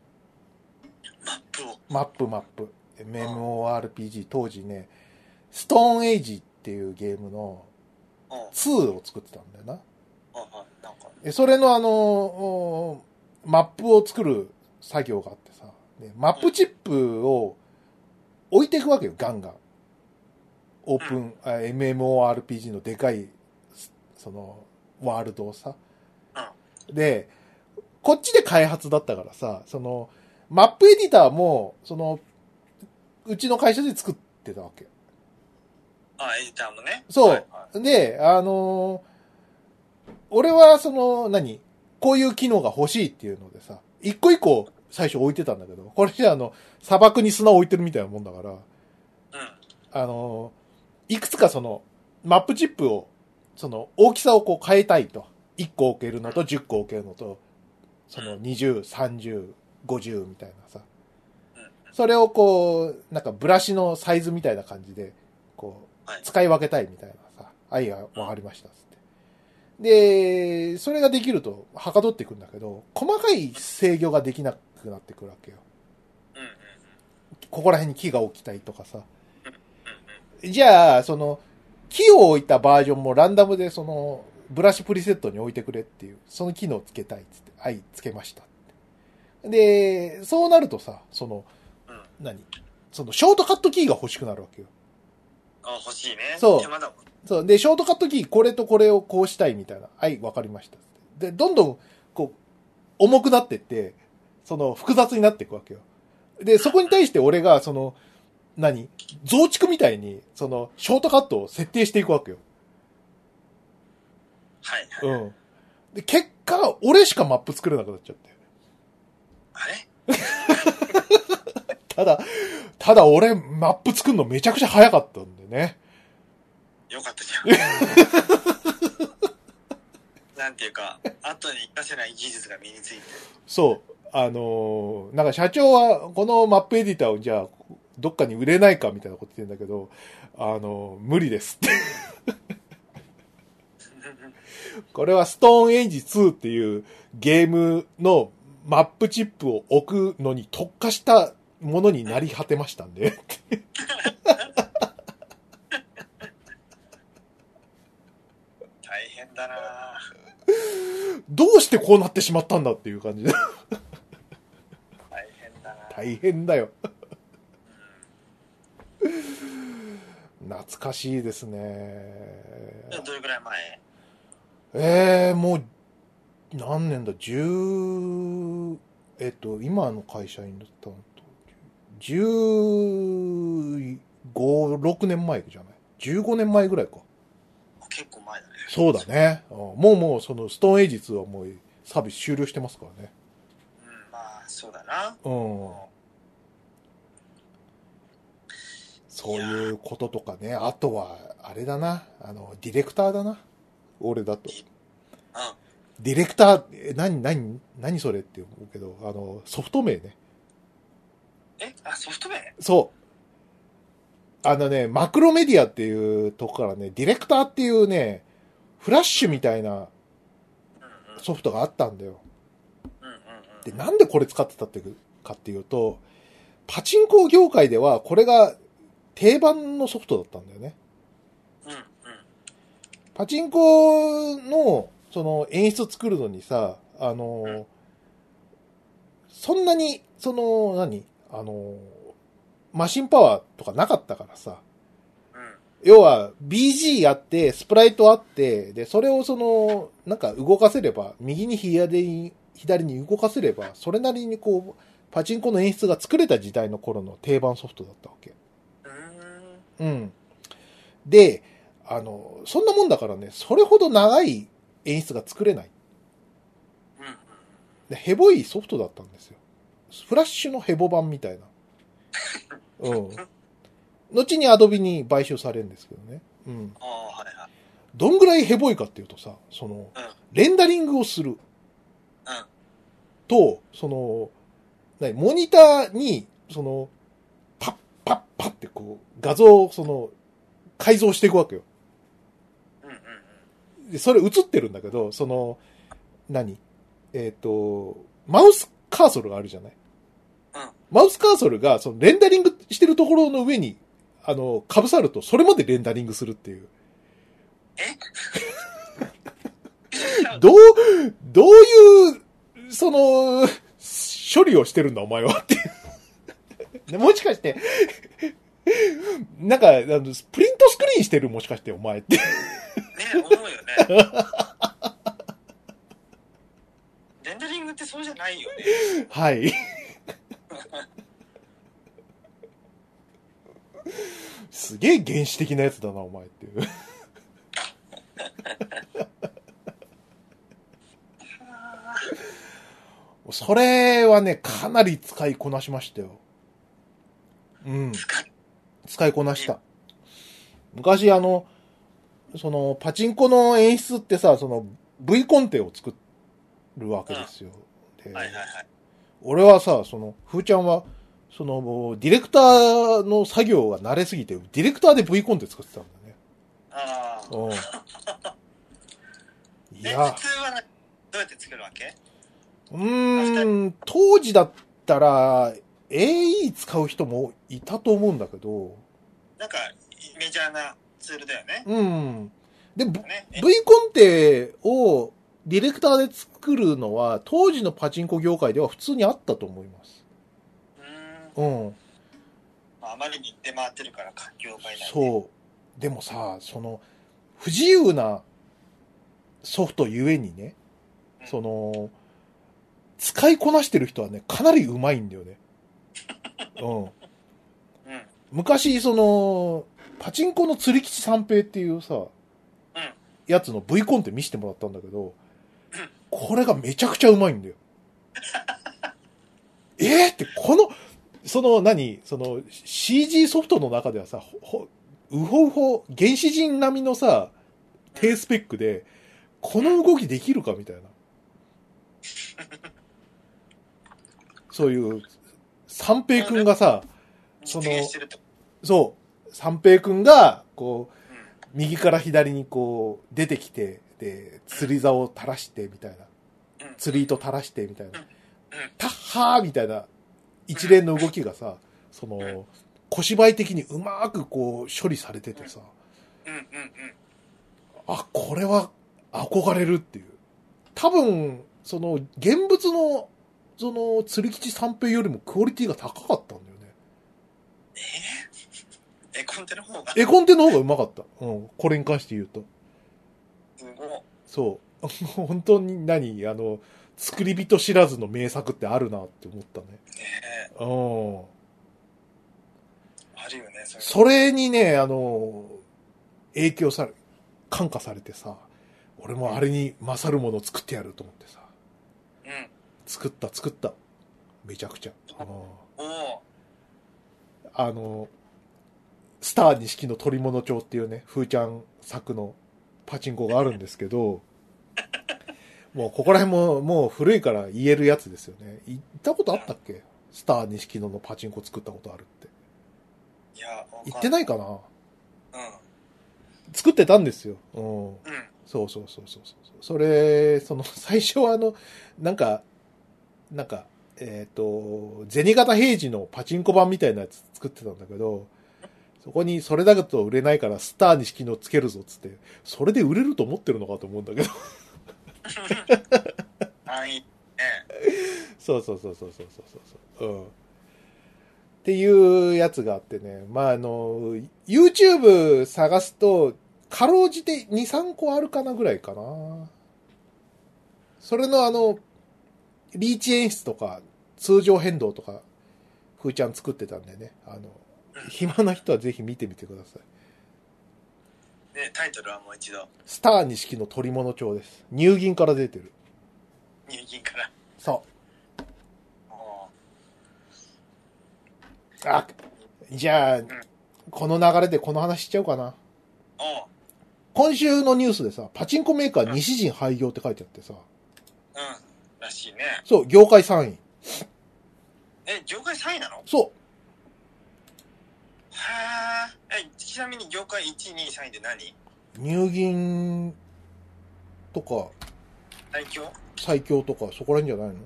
マップを。マップ、マップ。MMORPG、当時ね、ストーンエイジっていうゲームのうん。2を作ってたんだよな。はいはい。なんか、でそれのあの、おマップを作る作業があってさ、ね、マップチップを置いていくわけよ、ガンガン。オープン、あ MMORPG のでかい、その、ワールドをさ。で、こっちで開発だったからさ、その、マップエディターも、その、うちの会社で作ってたわけ。あ、エディターもね。そうはいはいで、あのー俺はその、何？こういう機能が欲しいっていうのでさ、一個一個最初置いてたんだけど、これじゃあの、砂漠に砂を置いてるみたいなもんだから、うん。あの、いくつかその、マップチップを、その、大きさをこう変えたいと。1個置けるのと10個置けるのと、その20、30、50みたいなさ。それをこう、なんかブラシのサイズみたいな感じで、こうはい、使い分けたいみたいなさ、愛がわかりましたっつって。で、それができると、はかどっていくんだけど、細かい制御ができなくなってくるわけよ。ここら辺に木が置きたいとかさ。うん。じゃあ、その、木を置いたバージョンもランダムでその、ブラシプリセットに置いてくれっていう、その機能をつけたいっつって、はい、つけました。で、そうなるとさ、その、うん。何その、ショートカットキーが欲しくなるわけよ。あ、欲しいね。そう。そう。で、ショートカットキー、これとこれをこうしたいみたいな。はい、わかりました。で、どんどん、こう、重くなってって、その、複雑になっていくわけよ。で、そこに対して俺が、その、何？増築みたいに、その、ショートカットを設定していくわけよ。はい。はい。うん。で、結果、俺しかマップ作れなくなっちゃって。あれ？ただ、ただ俺、マップ作るのめちゃくちゃ早かったんでね。よかったじゃん。なんていうか、後に活かせない技術が身について。そう。あのーなんか社長は、このマップエディターをじゃあ、どっかに売れないかみたいなこと言ってんだけど、あのー無理ですって。これはストーンエイジ2っていうゲームのマップチップを置くのに特化したものになり果てましたんで。大変だなどうしてこうなってしまったんだっていう感じで。大変だな大変だよ。懐かしいですね。どれくらい前？ええもう、何年だ、十、えっと、今の会社員だったの？と、十五、六年前じゃない ?15 年前ぐらいか。結構前だね。そうだね。うんもうもう、その、ストーンエイジ2はもう、サービス終了してますからね。うん、まあ、そうだな。うん。そういうこととかね。あとは、あれだな。あの、ディレクターだな。俺だと。うん。ディレクター、え何、何、何それって思うけど、あの、ソフト名ね。え？あ、ソフト名？そう。あのね、マクロメディアっていうとこからね、ディレクターっていうね、フラッシュみたいな。ソフトがあったんだよ。で、なんでこれ使ってたってかっていうと、パチンコ業界ではこれが定番のソフトだったんだよね。うん。うんパチンコの、その演出作るのにさ、あの、そんなに、その、何？あの、マシンパワーとかなかったからさ、うん。要は BG やって、スプライトあって、で、それをその、なんか動かせれば、右に左に、左に動かせれば、それなりにこう、パチンコの演出が作れた時代の頃の定番ソフトだったわけ。うーん。うん。で、あの、そんなもんだからね、それほど長い演出が作れない。うんうん。で、ヘボいソフトだったんですよ。フラッシュのヘボ版みたいな。うん。後にアドビに買収されるんですけどね。うん。ああ、はいはい。どんぐらいヘボいかっていうとさ、その、うん。レンダリングをするうん。と、その、何、モニターに、その、パッてこう、画像をその、改造していくわけよ。で、それ映ってるんだけど、その、何？えっ、と、マウスカーソルがあるじゃない？うん。マウスカーソルが、その、レンダリングしてるところの上に、あの、被さると、それまでレンダリングするっていう。どう、どういう、その、処理をしてるんだ、お前はっていう。でもしかして、なんか、あの、プリントスクリーンしてる？もしかして、お前って。ね思うよね。レンダリングってそうじゃないよね。はい。すげえ原始的なやつだな、お前っていう。それはね、かなり使いこなしましたよ。うん。使いこなした。昔あの、その、パチンコの演出ってさ、その、V コンテを作るわけですよ。ではいはいはい。俺はさ、その、ふーちゃんは、その、もうディレクターの作業が慣れすぎて、ディレクターで V コンテ作ってたんだよね。ああ。うん。いえ、や普、通はなどうやって作るわけ？うーん、当時だったら、AE 使う人もいたと思うんだけど、なんか、メジャーなツールだよね。うん。で、V ね。え V コンテをディレクターで作るのは、当時のパチンコ業界では普通にあったと思います。うーん。うん。まあ、あまりに出回ってるから、環境界だね。そう。でもさ、その、不自由なソフトゆえにね、うんその、使いこなしてる人はね、かなり上手いんだよね。うん。うん。昔、その、パチンコの釣り吉三平っていうさ、うん。やつの V コンテ見せてもらったんだけど、これがめちゃくちゃうまいんだよ。えー？って、この、その何、その CG ソフトの中ではさ、ほほうほうほ、原始人並みのさ、低スペックで、この動きできるかみたいな。そういう、三平くんがさ、その。そう、三平くんが、こう、うん。右から左にこう、出てきて、で、釣り竿を垂らして、みたいな。うん。釣り糸垂らして、みたいなうん。タッハーみたいな一連の動きがさ、その、小芝居的にうまくこう、処理されててさ。あ、これは憧れるっていう。多分、その、現物の、その、釣り吉三平よりもクオリティが高かったんだよね。えー、エコンテの方が？絵コンテの方がうまかった。うん。これに関して言うと。すごい。そう。本当に何？あの、作り人知らずの名作ってあるなって思ったね。ねうん。あるよね、それ。それにね、あの、影響され、感化されてさ、俺もあれに勝るものを作ってやると思ってさ、うん。作った作った。めちゃくちゃ。あの、スター錦の鳥物帳っていうね、ふーちゃん作のパチンコがあるんですけど、もうここら辺ももう古いから言えるやつですよね。行ったことあったっけ？スター錦野のパチンコ作ったことあるって。いや、行ってないいかな？うん。作ってたんですよ。うん。うん。そうそうそうそうそう。それ、その、最初はあの、なんか、なんか、えっ、と、銭形平次のパチンコ版みたいなやつ作ってたんだけど、そこにそれだと売れないからスターに式のつけるぞっつって、それで売れると思ってるのかと思うんだけど。あ、い。そうそうそうそうそうそうそう。うん。っていうやつがあってね。まあ、あの、YouTube 探すと、かろうじて2、3個あるかなぐらいかな。それのあの、リーチ演出とか、通常変動とか、ふーちゃん作ってたんでね。あの、暇な人はぜひ見てみてください。で、タイトルはもう一度、スター錦の取り物帳です。入銀から出てる。入銀から。そう。おあ、じゃあ、この流れでこの話しちゃおうかな。今週のニュースでさ、パチンコメーカー西陣廃業って書いてあってさ、うん。らしいね。そう、業界3位。え、業界3位なの？そはあ。え、ちなみに業界1位、2位、3位で何？う、入銀とか、最強？最強とか、そこら辺じゃないの？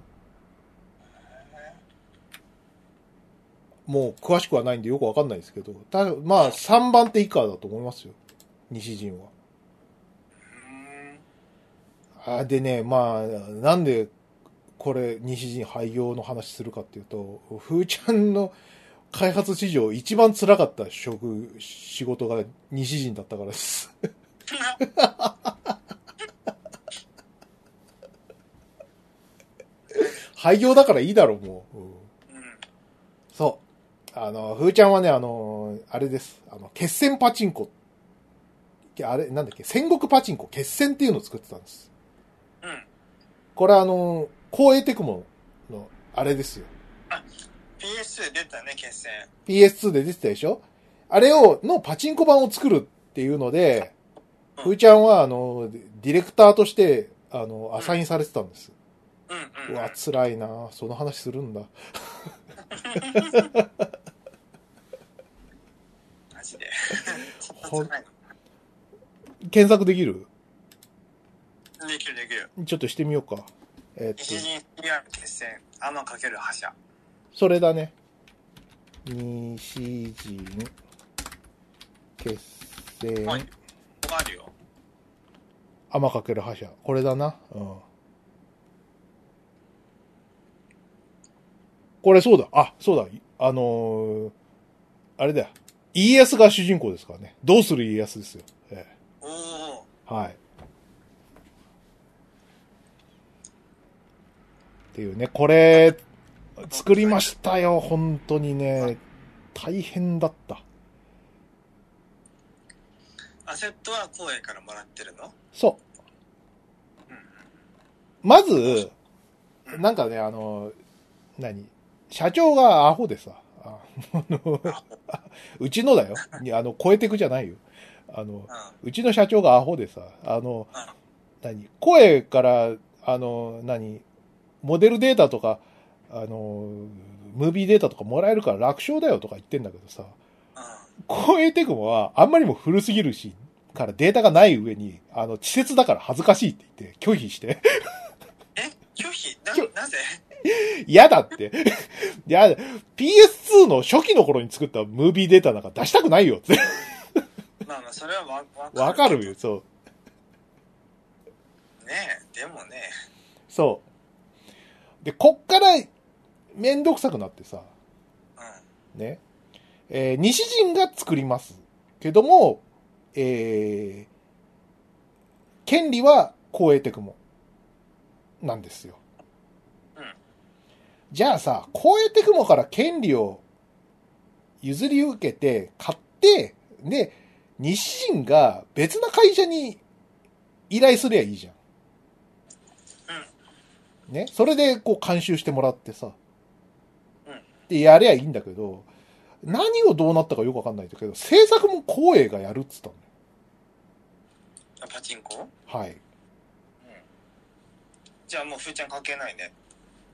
もう詳しくはないんでよくわかんないですけど、ただ、まあ、3番手以下だと思いますよ。西陣は。あでね、まあ、なんで、これ、西陣廃業の話するかっていうと、ふーちゃんの開発史上一番辛かった職、仕事が西陣だったからです。廃業だからいいだろ、もう。うんうん。そう。あの、ふーちゃんはね、あの、あれです。あの、決戦パチンコ。あれ、なんだっけ、戦国パチンコ、決戦っていうのを作ってたんです。うん。これあの、光栄テクモの、あれですよ。PS 出たね、決戦。PS2 で出てたでしょ？あれを、のパチンコ版を作るっていうので、うんふーちゃんは、あの、ディレクターとして、あの、アサインされてたんです。うんうん、ううん。わ、辛いなその話するんだ。マジで。ほんで検索できる？きるできる。ちょっとしてみようか。えーっと、西決戦。アマかける覇者。それだね。西陣、決戦、はい。ここあるよ。天かける覇者。これだな。うん。これそうだ。あ、そうだ。あのーあれだよ。家康が主人公ですからね。どうする家康ですよ。え。えはい。っていうね、これ、作りましたよ。本当にね。大変だった。アセットは光栄からもらってるの？そう。まず、なんかね、あの、何？社長がアホでさ、ああのうちのだよ。あの、超えてくじゃないよ。あの、うん。うちの社長がアホでさ、あの、何？声から、あの、何？モデルデータとか、あの、ムービーデータとかもらえるから楽勝だよとか言ってんだけどさ、うん。超えてくもはあんまりにも古すぎるし、からデータがない上に、あの、稚拙だから恥ずかしいって言って拒否して、え？拒否？な拒、なぜ？嫌だって。いや、PS2 の初期の頃に作ったムービーデータなんか出したくないよって。まあまあ、それはわ、わわかるよ、そう。ねえ、でもね。そう。で、こっから、めんどくさくなってさ、うん。ね。えー西陣が作ります。けども、えー、権利は光栄テクモ。なんですよ。うんじゃあさ、光栄テクモから権利を譲り受けて、買って、で、西陣が別な会社に依頼すりゃいいじゃん。ね。それで、こう、監修してもらってさ。うんで、やりゃいいんだけど、何をどうなったかよくわかんないんだけど、制作も光栄がやるっつったんあパチンコ？はい。じゃあもう、ふーちゃん関係ないね。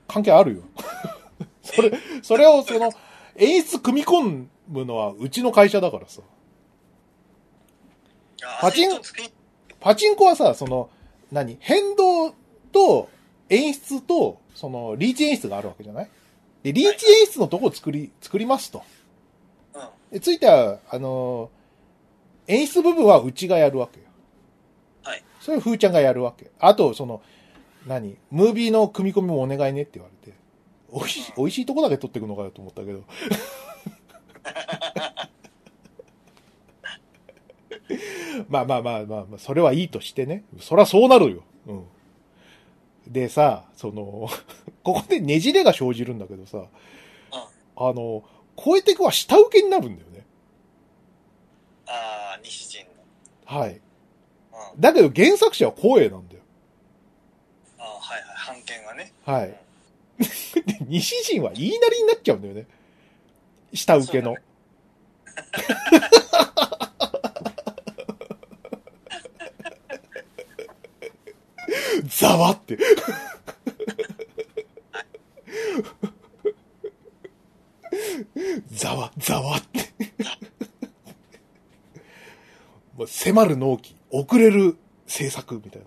関係あるよ。それ、それをその、演出組み込むのはうちの会社だからさ。あパチンパチンコはさ、その、何？変動と演出と、その、リーチ演出があるわけじゃない？で、リーチ演出のとこを作り、作りますと。うん。で、ついては、あのー演出部分はうちがやるわけよ。はい。それをふーちゃんがやるわけ。あと、その、何？ムービーの組み込みもお願いねって言われて。おいしい、おいしいとこだけ撮っていくのかよと思ったけど。まあまあまあまあ、まあ、それはいいとしてね。そりゃそうなるよ。うん。でさ、その、ここでねじれが生じるんだけどさ、あの、超えていくは下請けになるんだよね。ああ、西陣の。はい。うん。あだけど原作者は光栄なんだよ。あ、はいはい。判権がね。はい。で、西陣は言いなりになっちゃうんだよね。下請けの。ざわって。ざわ、ざわって。もう迫る納期、遅れる制作みたいな。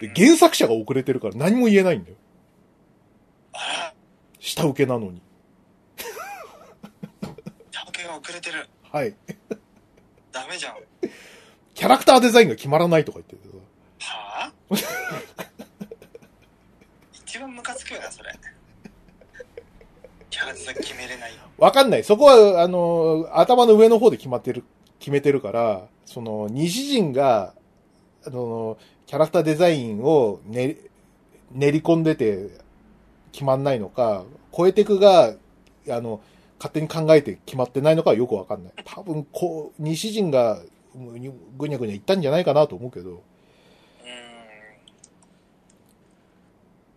で、原作者が遅れてるから何も言えないんだよ。あ下請けなのに。あ、判権が遅れてる。はい。ダメじゃん。キャラクターデザインが決まらないとか言ってるはあ？一番ムカつくよな、それ。キャラデザイン決めれない。わかんない。そこは、あの、頭の上の方で決まってる、決めてるから、その、西陣が、あの、キャラクターデザインを練り、練り込んでて決まんないのか、超えてくが、あの、勝手に考えて決まってないのかはよくわかんない。多分、こう、西陣が、ぐにゃぐにゃ言ったんじゃないかなと思うけど、うーん。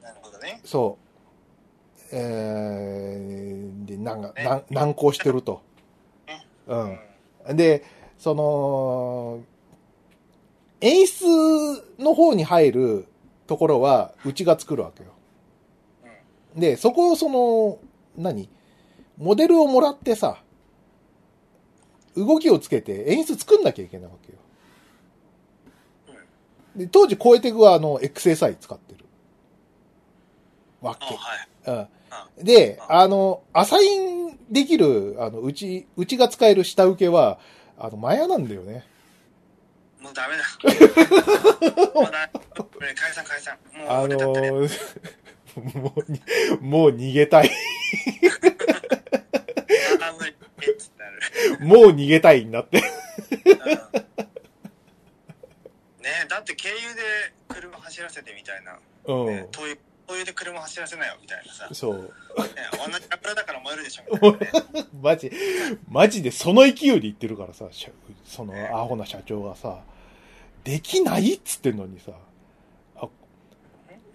なるほどね。そう。えー、で、なんか、ね難航してると。うん。で、その、演出の方に入るところは、うちが作るわけよ。で、そこをその、何？モデルをもらってさ、動きをつけて演出作んなきゃいけないわけよ。で、当時、コエテグはあの、XSI 使ってる。わあ、はい。け。うん。で、あの、アサインできる、あの、うち、うちが使える下請けは、あの、マヤなんだよね。もうダメだ。も うだ、解散解散。もうあのー もうに、もう逃げたい。もう逃げたいになって。うんねえ、だって経由で車走らせてみたいな。うね、灯油、灯油で車走らせなよみたいなさ。ん。そう。ね、同じ油だから燃えるでしょみたいなね。マジ、マジでその勢いで言ってるからさ、そのアホな社長がさ、できないっつってんのにさ、あ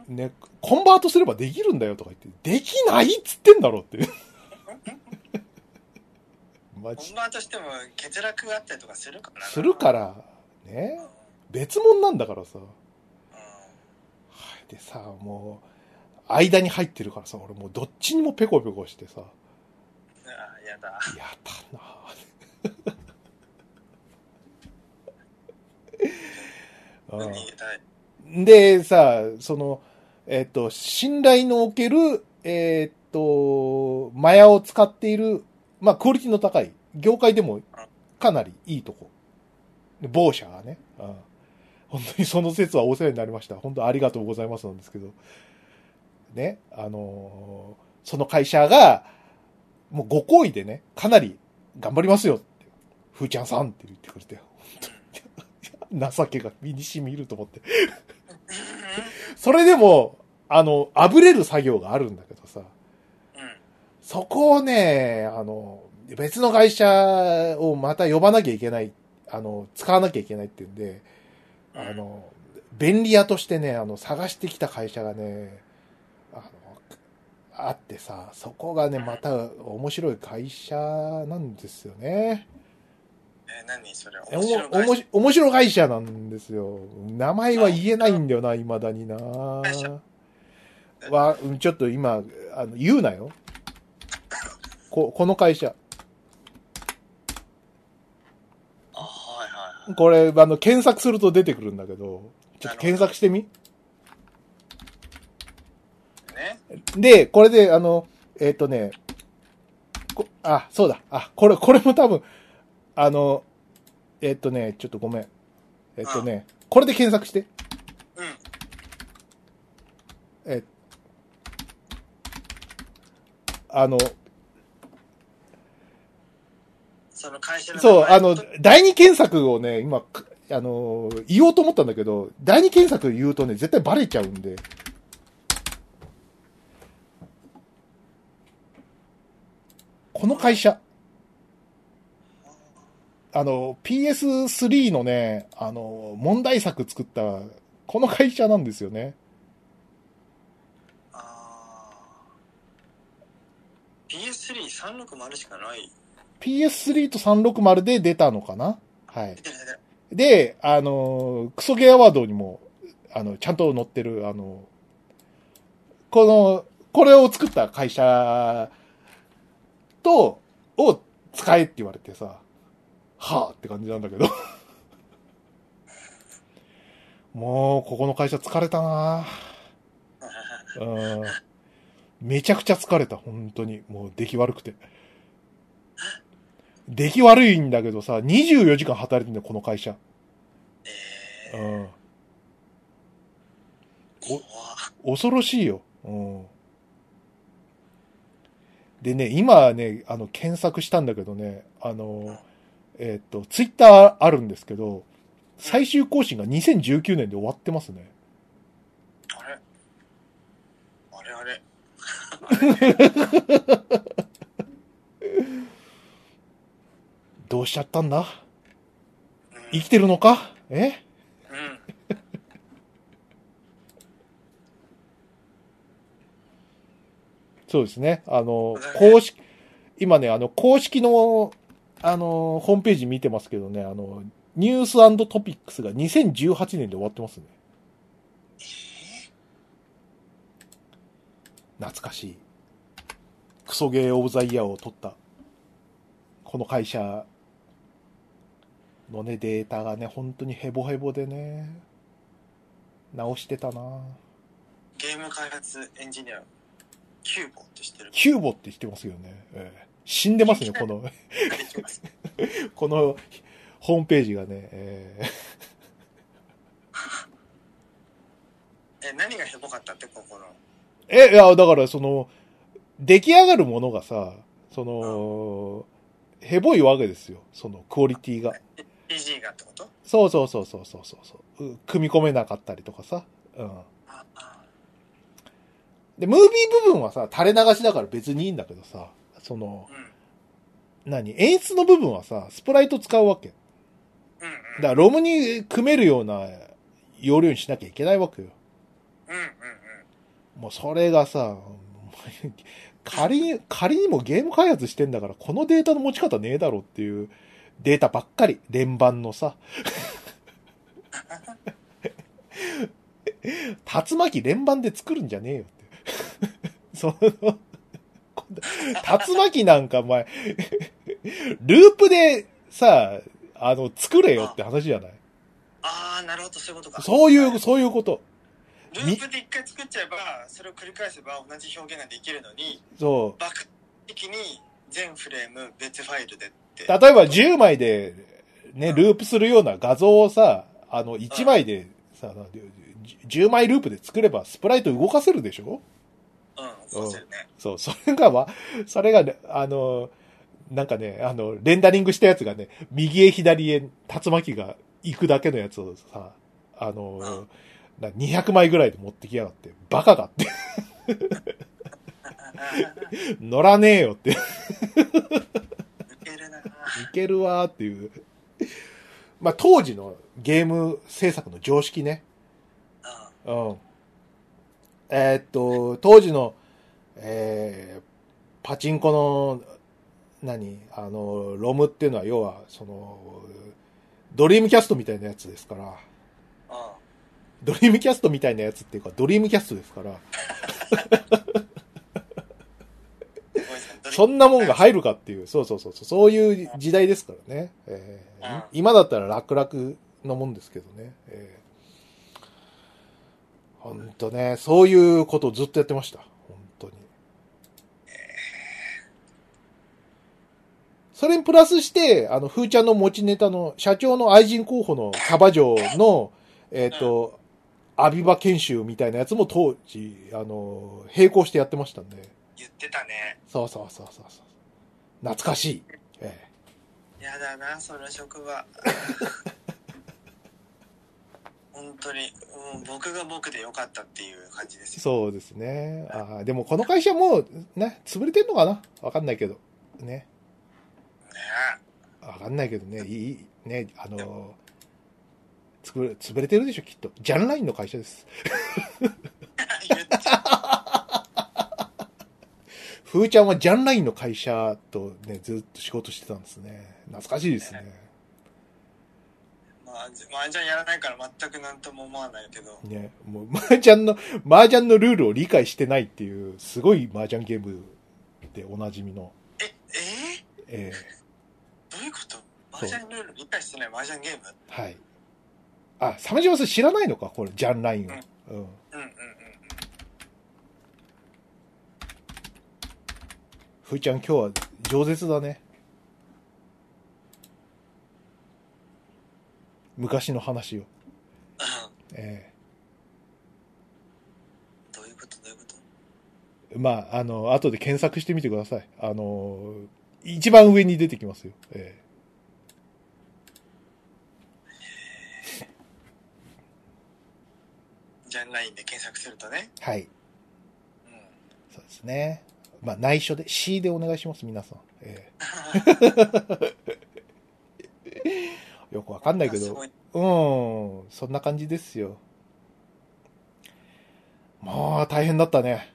ね、コンバートすればできるんだよとか言って、できないっつってんだろって。マジ本、番としても欠落があったりとかするからな。するから、ね、別物なんだからさ。うん。でさ、もう、間に入ってるからさ、俺もうどっちにもペコペコしてさ、あやだ。やだな。で、さ、その、えっ、と、信頼のおける、えっ、と、マヤを使っている、まあ、クオリティの高い、業界でもかなりいいとこ。で某社がね、うん。本当にその説はお世話になりました。本当ありがとうございますなんですけど、ね、あのーその会社が、もうご好意でね、かなり頑張りますよって、ふーちゃんさんって言ってくれて、情けが身に染みると思って。それでも、あの、あぶれる作業があるんだけどさ、うん。そこをね、あの、別の会社をまた呼ばなきゃいけない、あの、使わなきゃいけないっていうんで、あの、便利屋としてね、あの、探してきた会社がね、あってさ、そこがね、また面白い会社なんですよね。え、何それ？面白いおもし面白会社なんですよ。名前は言えないんだよな、未だにな。は、うんちょっと今、あの、言うなよ。こ、この会社。あ、はいはい。これ、あの、検索すると出てくるんだけど、ちょっと検索してみね。で、これで、あの、えっ、とね、こあ、そうだ。あ、これ、これも多分、あの、えっ、とね、ちょっとごめん。えっ、とね、これで検索して。うん。え、あの、その会社のそう、あの第二検索をね、今、かあの、言おうと思ったんだけど、第二検索言うとね、絶対バレちゃうんで。この会社。あの、PS3 のね、あの、問題作作った、この会社なんですよね。あー PS3-360 しかない。PS3 と360で出たのかな？はい。で、あの、クソゲーアワードにも、あの、ちゃんと載ってる、あの、この、これを作った会社と、を使えって言われてさ、はぁって感じなんだけど。もう、ここの会社疲れたなうん。めちゃくちゃ疲れた、本当に。もう出来悪くて。出来悪いんだけどさ、24時間働いてんだよ、この会社。えうん。ー、怖っ恐ろしいよ。うん。でね、今ね、あの、検索したんだけどね、あの、えっ、と、ツイッターあるんですけど、最終更新が2019年で終わってますね。あれ？あれ？あれ？どうしちゃったんだ？うん。生きてるのか？えうん。そうですね。あの公式、今ね、あの、公式の、あの、ホームページ見てますけどね、あの、ニューストピックスが2018年で終わってますね。懐かしい。クソゲーオブザイヤーを取った、この会社のね、データがね、本当にヘボヘボでね、直してたな。ゲーム開発エンジニア、キューボって知ってる？キューボって言ってますよね。ええ死んでますね、この。このホームページがね、ええ、何がヘボかったって、ここの？ーえ、いや、だからその、出来上がるものがさ、その、ヘボいわけですよ。そのクオリティが。PG がってこと？そうそうそうそうそうそうそう。う組み込めなかったりとかさ。うん。で、ムービー部分はさ、垂れ流しだから別にいいんだけどさ、その、うん。何？演出の部分はさ、スプライト使うわけ。うんうん。だから、ロムに組めるような容量にしなきゃいけないわけよ。うんうんうん。もうそれがさ、仮に、仮にもゲーム開発してんだから、このデータの持ち方ねえだろっていうデータばっかり。連番のさ。竜巻連番で作るんじゃねえよ。その、竜巻なんかお前、ループでさ、あの、作れよって話じゃない？ああ、なるほど、そういうことか。そういう、そういうこと。ループで一回作っちゃえば、それを繰り返せば同じ表現ができるのに、そう。爆的に全フレーム別ファイルでって。例えば10枚でね、ループするような画像をさ、あの、1枚でさ、10枚ループで作ればスプライト動かせるでしょ？うん、そうね。そう、それがわ、それがね、あの、なんかね、あの、レンダリングしたやつがね、右へ左へ竜巻が行くだけのやつをさ、あの、な200枚ぐらいで持ってきやがって、バカがって、乗らねえよって、いウケるなけるわーっていう。まあ、当時のゲーム制作の常識ね。うん。えーっと、当時の、えーパチンコの、何あの、ロムっていうのは、要は、その、ドリームキャストみたいなやつですから、うん。うん。ドリームキャストみたいなやつっていうか、ドリームキャストですから、そんなもんが入るかっていう、そうそうそうそう、そういう時代ですからね。えーうん今だったら楽々のもんですけどね。えー、ほんとね、そういうことをずっとやってました。本当に。それにプラスして、あの、ふーちゃんの持ちネタの社長の愛人候補のキャバ嬢の、えっ、と、アビバ研修みたいなやつも当時、あの、並行してやってましたんで。言ってたね。そうそうそうそうそう。懐かしい。えやだな、その職場。本当に、うん、僕が僕でよかったっていう感じですよ。そうですね。あーでもこの会社もう、ね、潰れてんのかな？わかんないけど。ね。ねわかんないけどね。いい、ね、あのつぶ、潰れてるでしょ、きっと。ジャンラインの会社です。ふーちゃんはジャンラインの会社とね、ずっと仕事してたんですね。懐かしいですね。まあ、麻雀やらないから全く何とも思わないけど、ね、もう、麻雀の、麻雀のルールを理解してないっていう、すごい麻雀ゲームでおなじみの、え、ええー、どういうこと？麻雀ルール理解してない麻雀ゲーム？ーはい。あ、鮫島さん知らないのか？これ、ジャンラインを。うん。うんうんうんふーちゃん今日は饒舌だね。昔の話を。うん。えどういうこと？どういうこと？えまあ、あの、後で検索してみてください。あの、一番上に出てきますよ。えジャンラインで検索するとね。えはい。うん。そうですね。まあ、内緒で、C でお願いします、皆さん。ええ よくわかんないけど。うん、そんな感じですよ。まあ、大変だったね。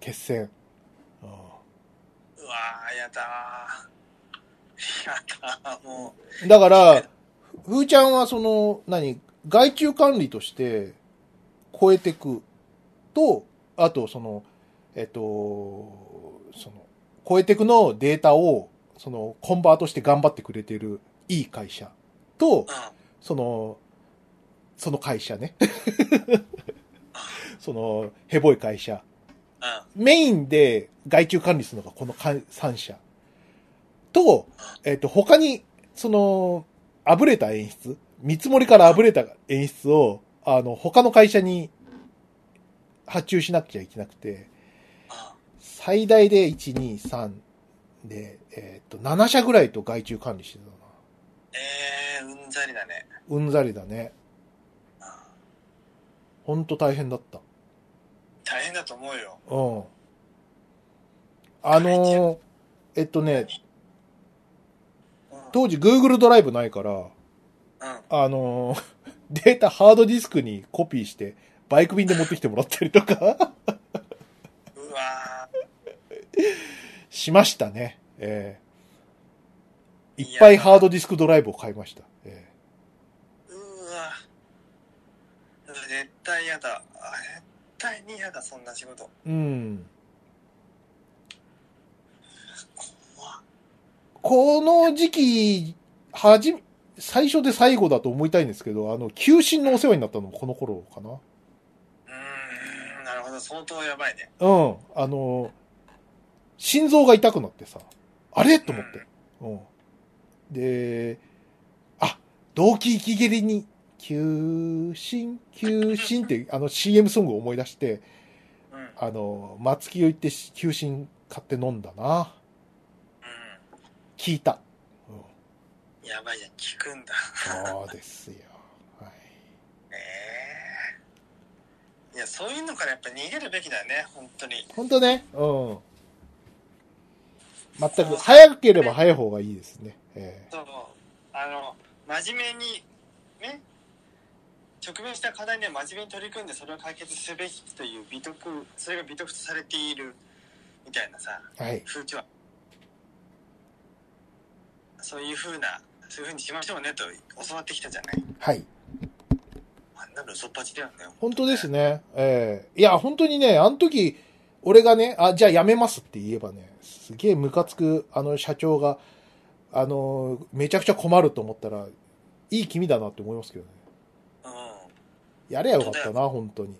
決戦。わー、やだー。やだー、もだから、ふーちゃんはその、何、外注管理として超えてくと、あとその、えっと、その、超えてくのデータを、その、コンバートして頑張ってくれてるいい会社とう、、その、その会社ね。その、ヘボい会社。メインで外注管理するのがこの3社。と、えっ、と、他に、その、あぶれた演出、見積もりからあぶれた演出を、あの、他の会社に発注しなくちゃいけなくて、あ最大で1、2、3で、えっ、と、7社ぐらいと外注管理してたな。えー、うんざりだね。うんざりだね。あほんと大変だった。大変だと思うよ。うん。あのーえっとね、うん。当時 Google ドライブないから、うん。あのー データハードディスクにコピーして、バイク便で持ってきてもらったりとか、うわしましたね。ええいっぱいハードディスクドライブを買いました。えー、うわ絶対嫌だ。対に嫌だ、そんな仕事。えうん。この時期、はじめ、最初で最後だと思いたいんですけど、あの、休診のお世話になったのもこの頃かな。うーん、なるほど、相当やばいね。うん。あの、心臓が痛くなってさ、あれ？と思って。うん。で、あ、動機息切りに、休診、休診って、あの CM ソングを思い出して、うん。うん。あの、松木を行って休診買って飲んだな。聞いた。うん。やばいじゃん、聞くんだ。そうですよ。はい。ええいや、そういうのからやっぱ逃げるべきだよね、本当に。本当ね、うん。全く、早ければ早い方がいいですね。えそう。あの、真面目に、ね、直面した課題には真面目に取り組んでそれを解決すべきという美徳、それが美徳とされているみたいなさ、えはい。風潮は、そういう風な、そういう風にしましょうねと教わってきたじゃない？はい。あんなの嘘っぱちだよね。本当ですね。ええいや、本当にね、あの時、俺がね、あ、じゃあ辞めますって言えばね、すげえムカつく、あの社長が、あの、めちゃくちゃ困ると思ったら、いい君だなって思いますけどね。うん。やれやよかったな、本当に。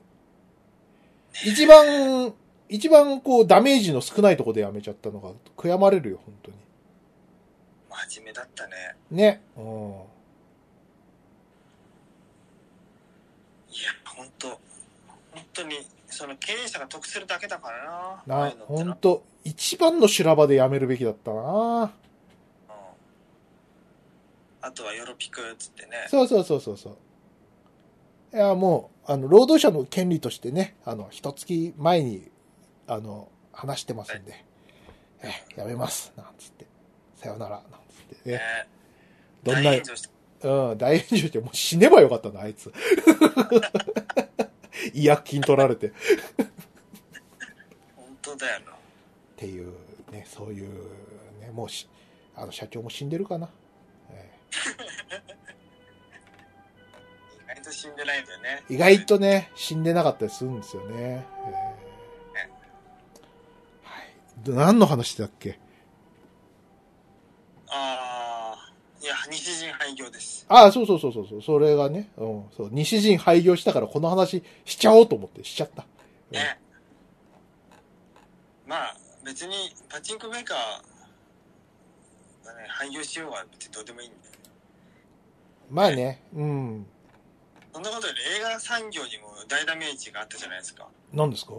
一番、一番こう、ダメージの少ないところで辞めちゃったのが、悔やまれるよ、本当に。真面目だったね。ね。うん。いや、本当本当に、その経営者が得するだけだからな。な本当一番の修羅場で辞めるべきだったな。うんあとはヨロピクっつってね。そうそうそうそうそう。いや、もう、あの、労働者の権利としてね、あの、一月前に、あの、話してますんで、え、やめます、なんつって。さよなら、なんつってね。ねどんな、うん、大炎上して、もう死ねばよかったな、あいつ。医薬品取られて。っ 本当だよな。ていう、ね、そういう、ね、もうし、あの、社長も死んでるかな。え意外 と死んでないんだよね。意外とね、死んでなかったりするんですよね。えーはい。で何の話だっけ？ああ、いや、西陣廃業です。ああ、そうそうそうそうそう、それがね、うん、そう、西陣廃業したからこの話しちゃおうと思ってしちゃった。うんね。まあ、別にパチンコメーカーがね、廃業しようが別にどうでもいいんだよ。まあね、うん。そんなことより映画産業にも大ダメージがあったじゃないですか。何ですか？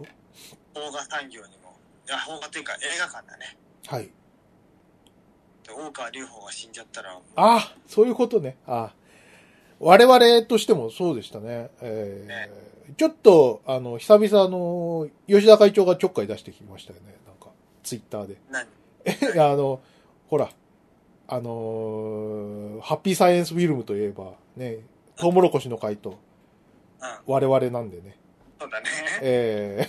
邦画産業にも。いや、邦画っていうか映画館だね。はい。で大川隆法が死んじゃったら、ああ、そういうことね。ああ。我々としてもそうでしたね。えーちょっと、あの、久々あの、吉田会長がちょっかい出してきましたよね。なんか、ツイッターで。何？いや、あの、ほら、あのーハッピーサイエンスフィルムといえば、ね、トウモロコシの会とうん、我々なんでね。そうだね。え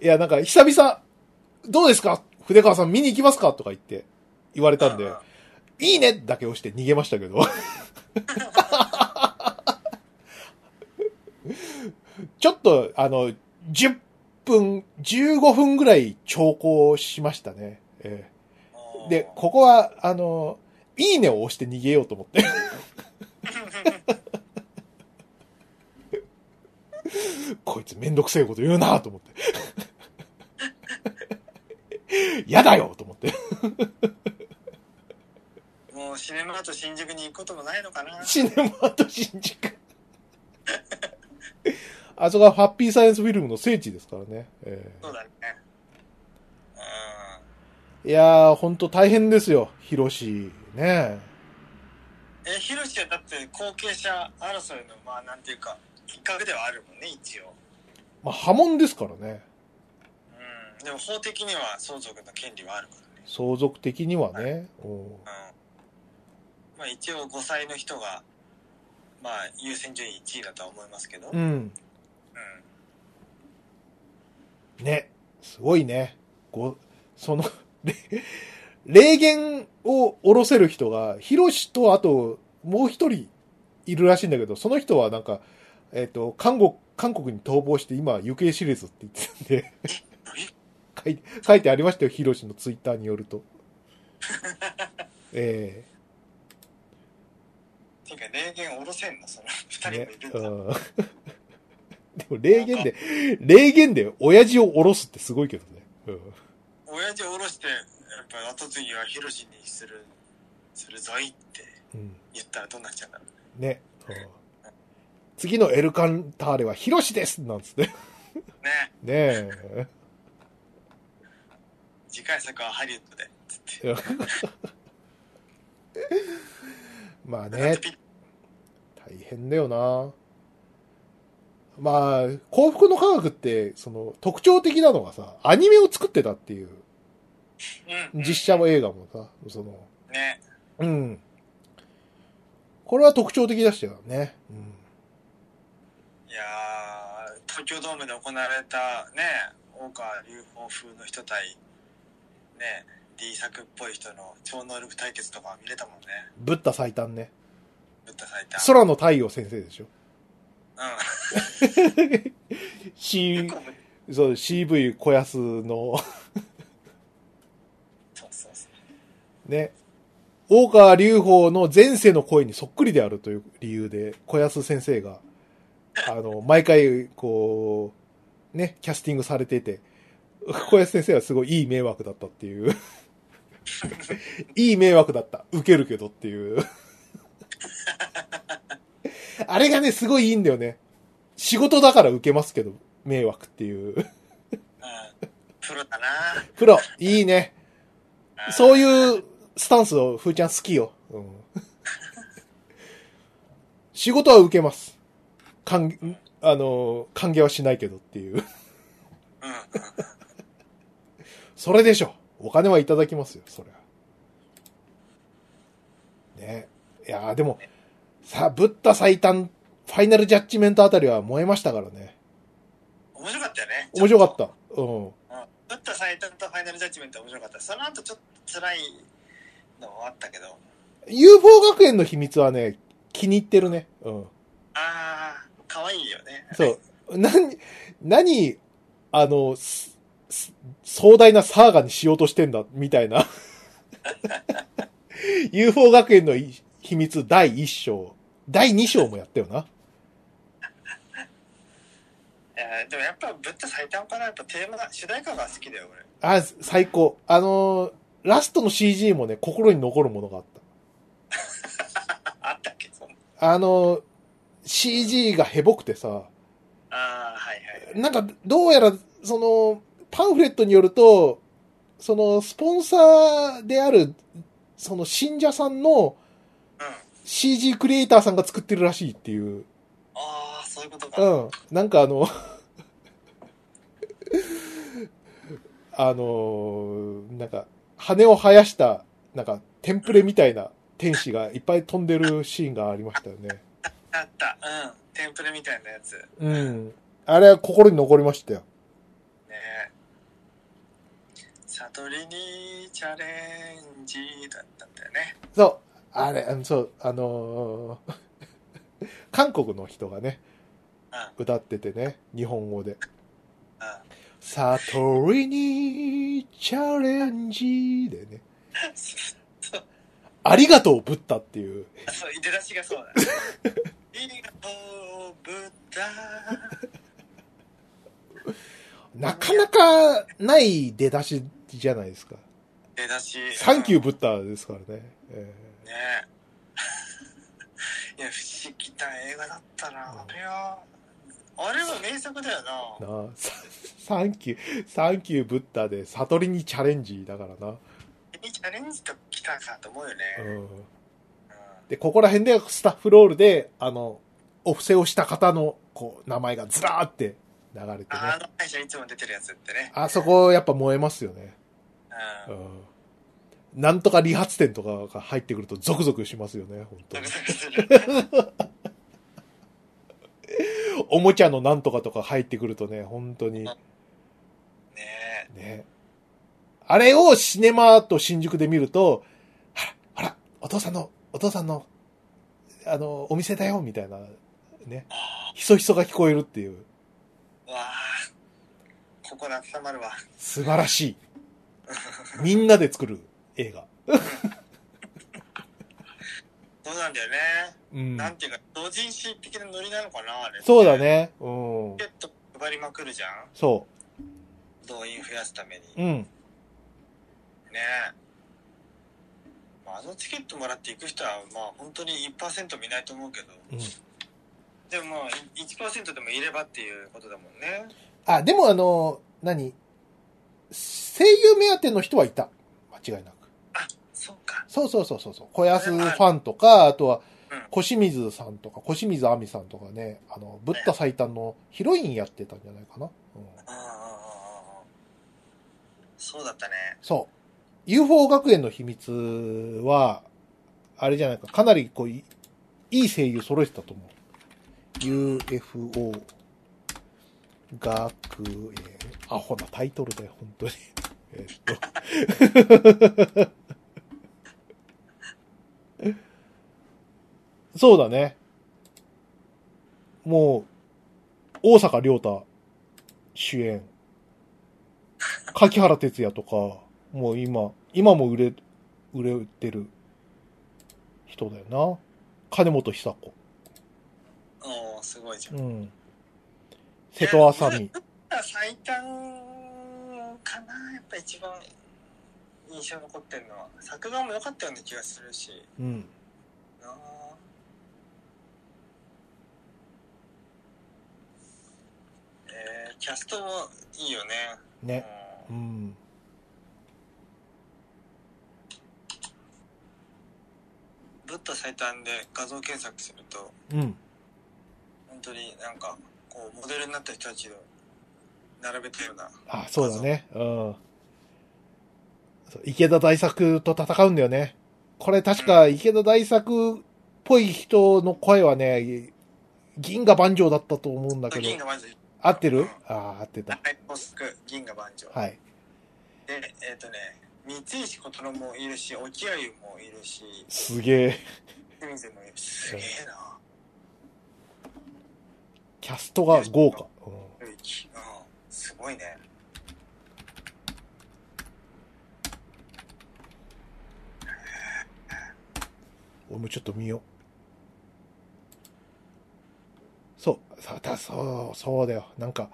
いや、なんか、久々、どうですか？筆川さん見に行きますか？とか言って、言われたんでうん、いいねだけ押して逃げましたけど。ちょっと、あの、10分、15分ぐらい長考しましたね。ええで、ここは、あの、いいねを押して逃げようと思って。こいつめんどくせえこと言うなと思って。やだよと思って。もうシネマート新宿に行くこともないのかなシネマート新宿。あそこはハッピーサイエンスフィルムの聖地ですからね。えそうだねえいやー、ほんと大変ですよ、ヒロシ。ねうんえヒロシはだって後継者争いのまあなんていうか一角ではあるもんね一応まあ、波紋ですからね。うんでも法的には相続の権利はあるからね相続的にはね。うんうんまあ一応5歳の人がまあ優先順位1位だとは思いますけど、うんうん。ね。すごいね。ご、その、れ霊言を下ろせる人が、ヒロシとあと、もう一人いるらしいんだけど、その人はなんか、えっ、と、韓国、韓国に逃亡して今、行方知れずって言ってたんで、書いて、書いてありましたよ、ヒロシのツイッターによると。えていうか霊言下ろせんのその2え人もいるんだ、ね、うん。でも、霊言で、霊言で親父を下ろすってすごいけどね。うん。親父を下ろしてやっぱり後継ぎはヒロシにするするぞいってうん。言ったらどうなっちゃうんだろうね。うん次のエルカンターレはヒロシですなんつって。ねねえ。次回作はハリウッドでつって まあね、大変だよな。まあ、幸福の科学って、その、特徴的なのがさ、アニメを作ってたっていう、うん実写も映画もさ、その、ねうん。これは特徴的でしたよね。うん。いやー東京ドームで行われたね大川隆法風の人対ね D 作っぽい人の超能力対決とか見れたもんねブッダ最短ね。ぶったさいた空の太陽先生でしょ。う C ん、結構そう、CV 小安の、ね、大川隆法の前世の声にそっくりであるという理由で、小安先生が、あの、毎回、こう、ね、キャスティングされてて、小安先生はすごいいい迷惑だったっていう。いい迷惑だった。受けるけどっていう。あれがね、すごいいいんだよね。仕事だから受けますけど、迷惑っていう。うん、プロだなプロ、いいね。うそういうスタンスをふーちゃん好きよ。うん、仕事は受けます。歓、あの、歓迎はしないけどっていう。それでしょ。お金はいただきますよ、それは。ね。いやーでも、さあ、ブッダ最短、ファイナルジャッジメントあたりは燃えましたからね。面白かったよね面白かったた。うん。うん打った最短とファイナルジャッジメント面白かったその後ちょっと辛いのもあったけど UFO 学園の秘密はね、気に入ってるね。うん。ああ可愛いよねそう。何、何、あの、壮大なサーガにしようとしてんだ、みたいな。UFO 学園のい秘密第1章。第2章もやったよな。えーでもやっぱぶった最短かなやっぱテーマ主題歌が好きだよ俺あ、最高。あのーラストの CG もね、心に残るものがあっ あったっけそ。あのー CG がヘボくてさ、ああはいはいなんか、どうやら、その、パンフレットによると、その、スポンサーである、その信者さんのうん CG クリエイターさんが作ってるらしいっていう。ああそういうことか、うん。なんかあの、あの、なんか、羽を生やした、なんか、テンプレみたいな天使がいっぱい飛んでるシーンがありましたよね。あったうんテンプレみたいなやつねうん。あれは心に残りましたよ。悟りにチャレンジだったんだよね。そう、あれ、うんそう、あのー 韓国の人がね、うん。歌っててね、日本語で。うん。悟りにチャレンジでね、そう、ありがとう、ブッダっていう。そう出だしがそうだね。ありがとう、ブッダ。なかなかない出だしじゃないですか。出だし。サンキューうんブッダですからね。えね いや、不思議な映画だったな、あれは。あれは名作だよな。ーなあササンキュー、サンキューブッダで悟りにチャレンジだからな。にチャレンジと来たかと思うよね。うんうんで、ここら辺でスタッフロールで、あの、お布施をした方の、こう、名前がずらーって流れてね。あの会社いつも出てるやつってね。あそこ、やっぱ燃えますよね。う。うんん。なんとか理髪店とかが入ってくるとゾクゾクしますよね、本当に。おもちゃのなんとかとか入ってくるとね、本当に。ねね。あれをシネマと新宿で見ると、あら、あら、お父さんの、お父さんの、あの、お店だよ、みたいな、ね。ひそひそが聞こえるっていう、わあ。ここで温まるわ。素晴らしい。みんなで作る映画。そうなんだよね。うん。なんていうか、同人誌的なノリなのかな、あれ。そうだ。ね。うんチ。ケット配りまくるじゃんそ動員増やすために。う。うん。ねまああのチケットもらって行く人は、まあ本当に1%見ないと思うけど、うん。でもまあ1%でもいればっていうことだもんね。あ、でもあの、何？声優目当ての人はいた。間違いなく。そうか。そうそうそうそう。小安ファンとか、あとはうん、小清水さんとか、小清水亜美さんとかね、あの、ブッダ最短のヒロインやってたんじゃないかな。うん、ああ、そうだったね。そう。UFO 学園の秘密は、あれじゃないか、かなりこう、いいい声優揃えてたと思う。UFO 学園、アホなタイトルだよ、本当に。えっと。そうだね。もう、大阪良太主演。柿原哲也とか、もう今、今も売れ、売れてる人だよな。金本久子。おおすごいじゃん。うん。瀬戸あさみ。最短かなやっぱ一番印象残ってるのは作画も良かったような気がするしうん。なあえー、キャストもいいよねね。ううんん。ブッダ最短で画像検索するとうん。本当になんかこうモデルになった人たちを並べたようなあ、そうだね。うん。池田大作と戦うんだよね。これ確か池田大作っぽい人の声はね、銀河万丈だったと思うんだけど。銀河万丈合ってる？うんああ、合ってた。はいポスク銀河万丈はい。でえっ、とね三石琴乃もいるし沖合もいるしすげえ。清水もいるしすげえなキャストが豪華。うんうんすごいね俺もちょっと見よう。そう、さだそう、そうだよ。なんか、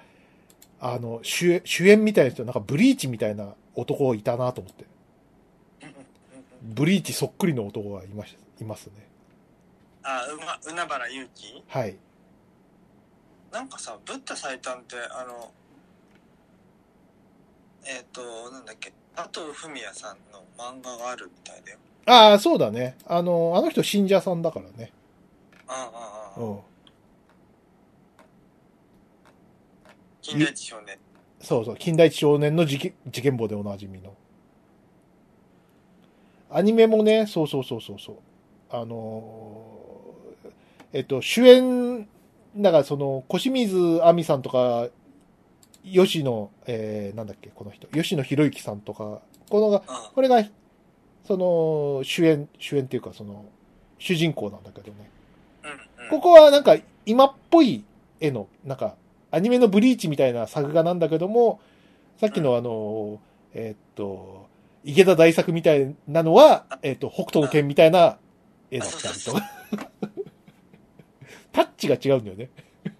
あの、主演、主演みたいな人、なんかブリーチみたいな男いたなと思って。ブリーチそっくりの男がいましいますね。あうま海原勇気はい。なんかさブッダ最短ってあのえっ、となんだっけ？佐藤文也さんの漫画があるみたいだよああ、そうだね。あの、あの人信者さんだからね。ああああああうん。金田一少年そうそう。近代一少年の事件事件簿でおなじみの。アニメもね、そうそうそうそうそう。あのーえっと、主演、だからその、小清水亜美さんとか吉野、えー、なんだっけ、この人。吉野博之さんとか、このが、うん。これが、その、主演、主演っていうか、その、主人公なんだけどね。ここはなんか、今っぽい絵の、なんか、アニメのブリーチみたいな作画なんだけども、さっきのあの、えーっと、池田大作みたいなのは、えーっと、北斗の剣みたいな絵だったりとか。タッチが違うんだよね。うん。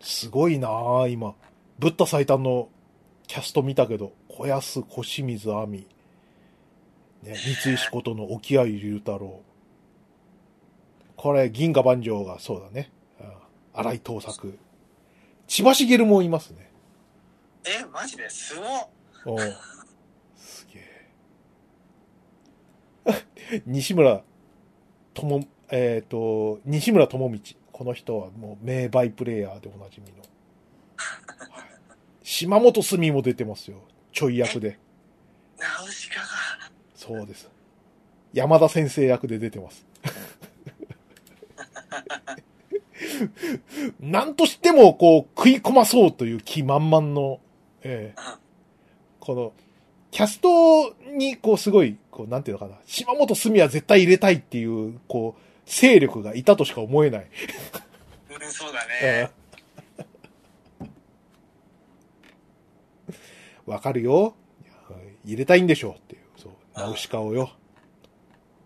すごいなぁ、今。ブッダ最短のキャスト見たけど、小安、小清水亜美、ね、三石ことの沖合龍太郎。これ、銀河万丈がそうだね。うん荒井藤作。千葉茂もいますね。え、マジで？すごっおうすげえ。西村智、えっ、と、西村智道。この人はもう名バイプレイヤーでおなじみの。はい島本澄も出てますよ。ちょい役で。ナウシカが。そうです。山田先生役で出てます。なんとしても、こう、食い込まそうという気満々の、ええうんこの、キャストに、こう、すごい、こう、なんていうのかな、島本澄は絶対入れたいっていう、こう、勢力がいたとしか思えない。うん、そうだえね。えわかるよ。入れたいんでしょうってナウシカをよ。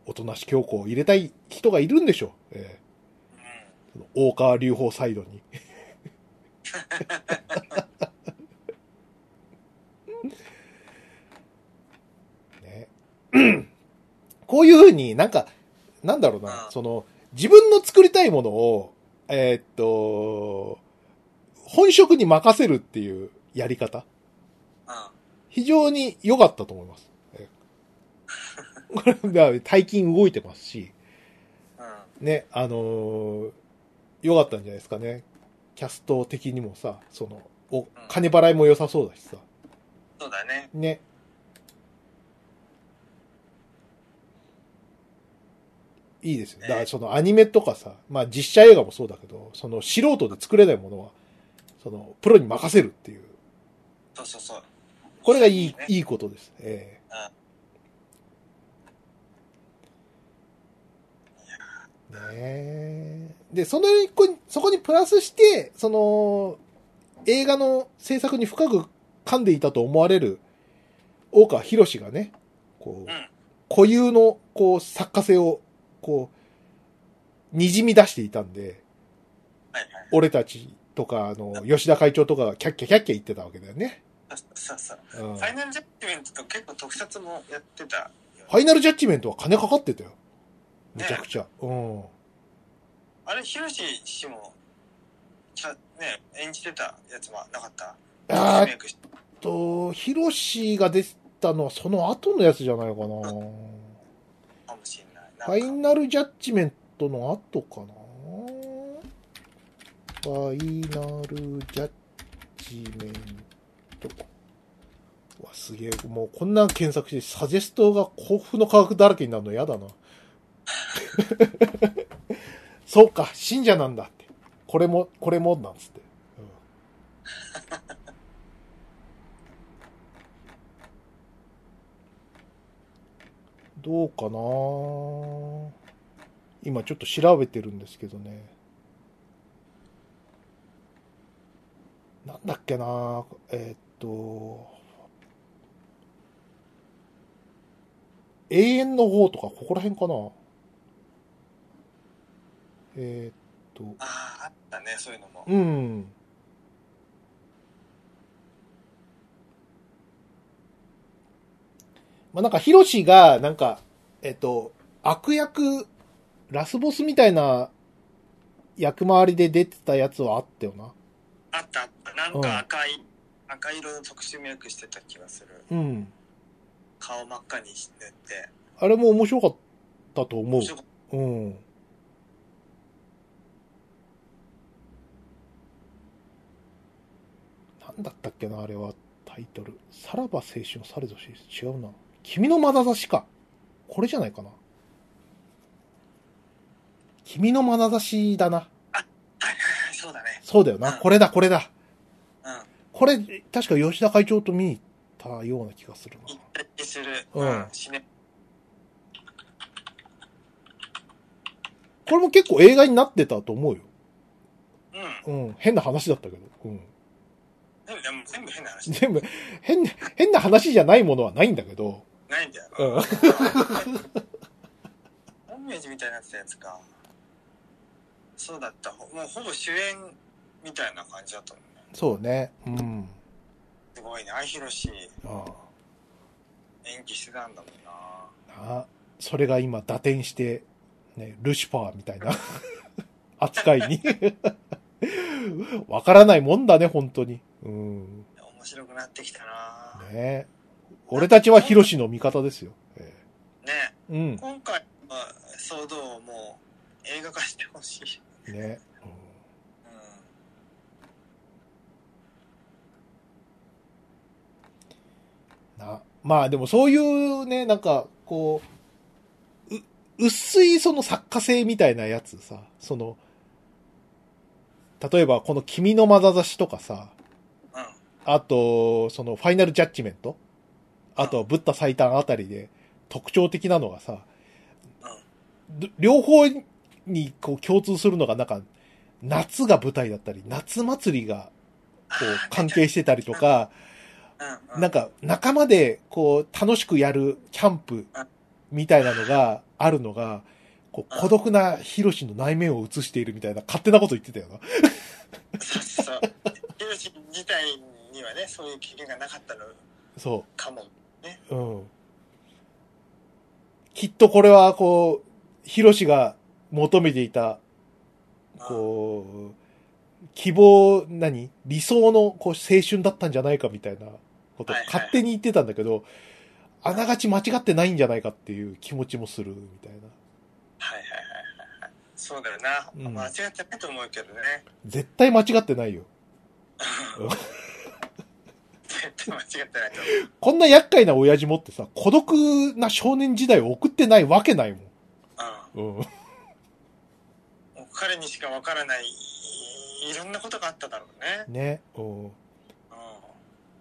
おとなし強行を入れたい人がいるんでしょう。ええうん。その大川隆法サイドに。ね。こういうふうになんか、なんだろうな、うんその、自分の作りたいものを、えーっと、本職に任せるっていうやり方。うん。非常に良かったと思います。えこれ、大金動いてますし、うん。ね、あのー良かったんじゃないですかね。キャスト的にもさ、その、お、金払いも良さそうだしさ。そうだね。ね。いいですよ。だからそのアニメとかさ、まあ実写映画もそうだけど、その素人で作れないものは、その、プロに任せるっていう。そうそうそう。これがいい、ねいいことです。ええねえ。で、その子に、そこにプラスして、その、映画の制作に深く噛んでいたと思われる、大川博士がね、こう、うん。固有の、こう、作家性を、こう、滲み出していたんで、はいはい。俺たちとか、あの、吉田会長とかがキャッキャキャッキャ言ってたわけだよね。そうそう。うん。ファイナルジャッジメントと結構特撮もやってたよ。ファイナルジャッジメントは金かかってたよ。めちゃくちゃ。うん。あれ、ヒロシ氏も、ちゃ、ね、演じてたやつはなかった？あーリメイクしと、ヒロシが出たのはその後のやつじゃないかな。かもしれない。ファイナルジャッジメントの後かな。ファイナルジャッジメント。うわ、すげえ。もうこんなん検索して、サジェストが幸福の科学だらけになるの嫌だな。そうか、信者なんだって。これも、これも、なんつって。うんどうかな今ちょっと調べてるんですけどね。なんだっけなえーっと、永遠の方とかここら辺かなえーっと、ああ、あったね、そういうのも。うん。まあ、なんか、ヒロシが、なんか、えっと、悪役、ラスボスみたいな役回りで出てたやつはあったよな。あったあった。なんか赤い、赤色の特殊メイクしてた気がする。うん。顔真っ赤にしてて。あれも面白かったと思う面。白かっうん。なんだったっけな、あれは、タイトル。さらば青春されどし、違うな。君の眼差しか。これじゃないかな。君の眼差しだな。はいはいはい、そうだね。そうだよな。うんこれだ、これだ。うん。これ、確か吉田会長と見に行ったような気がする行ったりする。うんシネな。これも結構映画になってたと思うよ。うん。うん。変な話だったけど。うん。でもでも全部変な話全部、変な、変な話じゃないものはないんだけど。ないんだよ。うん。本明寺みたいになってたやつか。そうだった。ほもうほぼ主演みたいな感じだったもんね。そうね。うん。すごいね。愛ひろしあ演技してたんだもんな。あなそれが今、打点して、ね、ルシファーみたいな 扱いに。わからないもんだね、本当に。うん。面白くなってきたなね俺たちはヒロシの味方ですよ。えねえうん。今回は騒動をもう映画化してほしい。ね。うんうん。な。まあでもそういうね、なんか、こう、う、薄いその作家性みたいなやつさ、その、例えばこの君の眼差しとかさ、うん。あと、そのファイナルジャッジメント？あとはブッダ最短あたりで特徴的なのがさ、ど両方にこう共通するのがなんか、夏が舞台だったり、夏祭りがこう関係してたりとか。なんか仲間でこう楽しくやるキャンプみたいなのがあるのが、こう孤独なヒロシの内面を映しているみたいな勝手なこと言ってたよな。そうそう。ヒロシ自体にはね、そういう経験がなかったのそかも。う。うん。きっとこれはこう、ヒロシが求めていた、こう、希望、何？理想のこう青春だったんじゃないかみたいなこと勝手に言ってたんだけど、あながち間違ってないんじゃないかっていう気持ちもするみたいな。はいはいはいはいはい。そうだよな。うん間違ってないと思うけどね。絶対間違ってないよ。絶対間違ってないと思う。こんな厄介な親父持ってさ、孤独な少年時代を送ってないわけないもうん。ん。うん。彼にしかわからないいろんなことがあっただろうね。ね。うん。うん。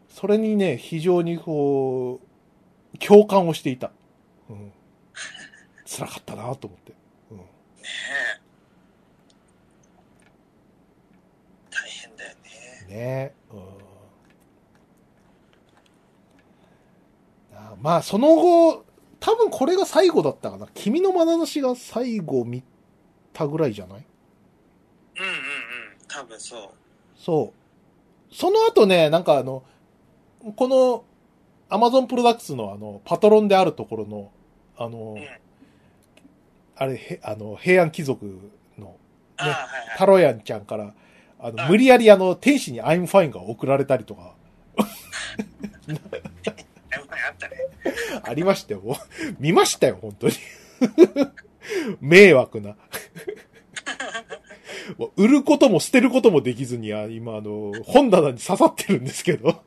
それにね、非常にこう、共感をしていた。うん。辛かったなと思って。うん。ねえ。大変だよね。ねうん。あまあ、その後、多分これが最後だったかな。君の眼差しが最後見たぐらいじゃない？うんうんうん。多分そう。そう。その後ね、なんかあの、この、 Amazon Products のあの、パトロンであるところの、あの、うんあれ、へあの、平安貴族の、ああ、はいはい。タロヤンちゃんから、あの、うん無理やりあの、天使に I'm fine が送られたりとか、ありましたよ。見ましたよ、本当に。迷惑な。売ることも捨てることもできずに、あ今、あの、本棚に刺さってるんですけど。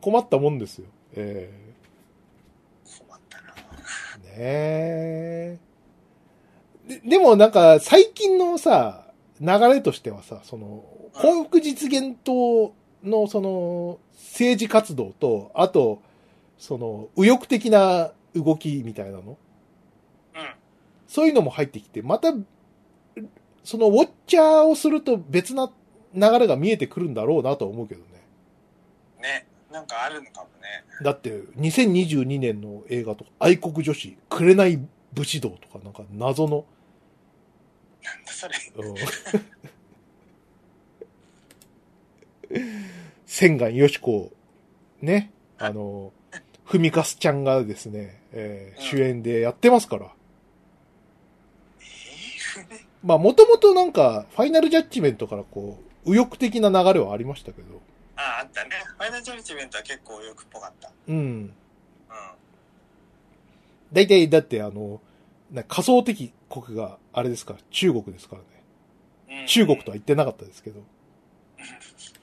困ったもんですよ。え困ったな。えねえ。で、でもなんか、最近のさ、流れとしてはさ、その、幸福実現党のその、政治活動と、あと、その、右翼的な動きみたいなの？うん。そういうのも入ってきて、また、そのウォッチャーをすると別な流れが見えてくるんだろうなとは思うけどね。ね。なんかあるのかもね。だって、2022年の映画とか、愛国女子、紅武士道とか、なんか謎の、なんだそれ。うん 千願よしこ、ね、あの、ふみかすちゃんがですね、えーうん主演でやってますから。えー？まあ、もともとなんか、ファイナルジャッジメントからこう、右翼的な流れはありましたけど、ああ、あったね。ファイナルジャッジメントは結構よくっぽかった。うん。うん。大体、だってあの、な仮想敵国があれですから、中国ですからね。うん中国とは言ってなかったですけど。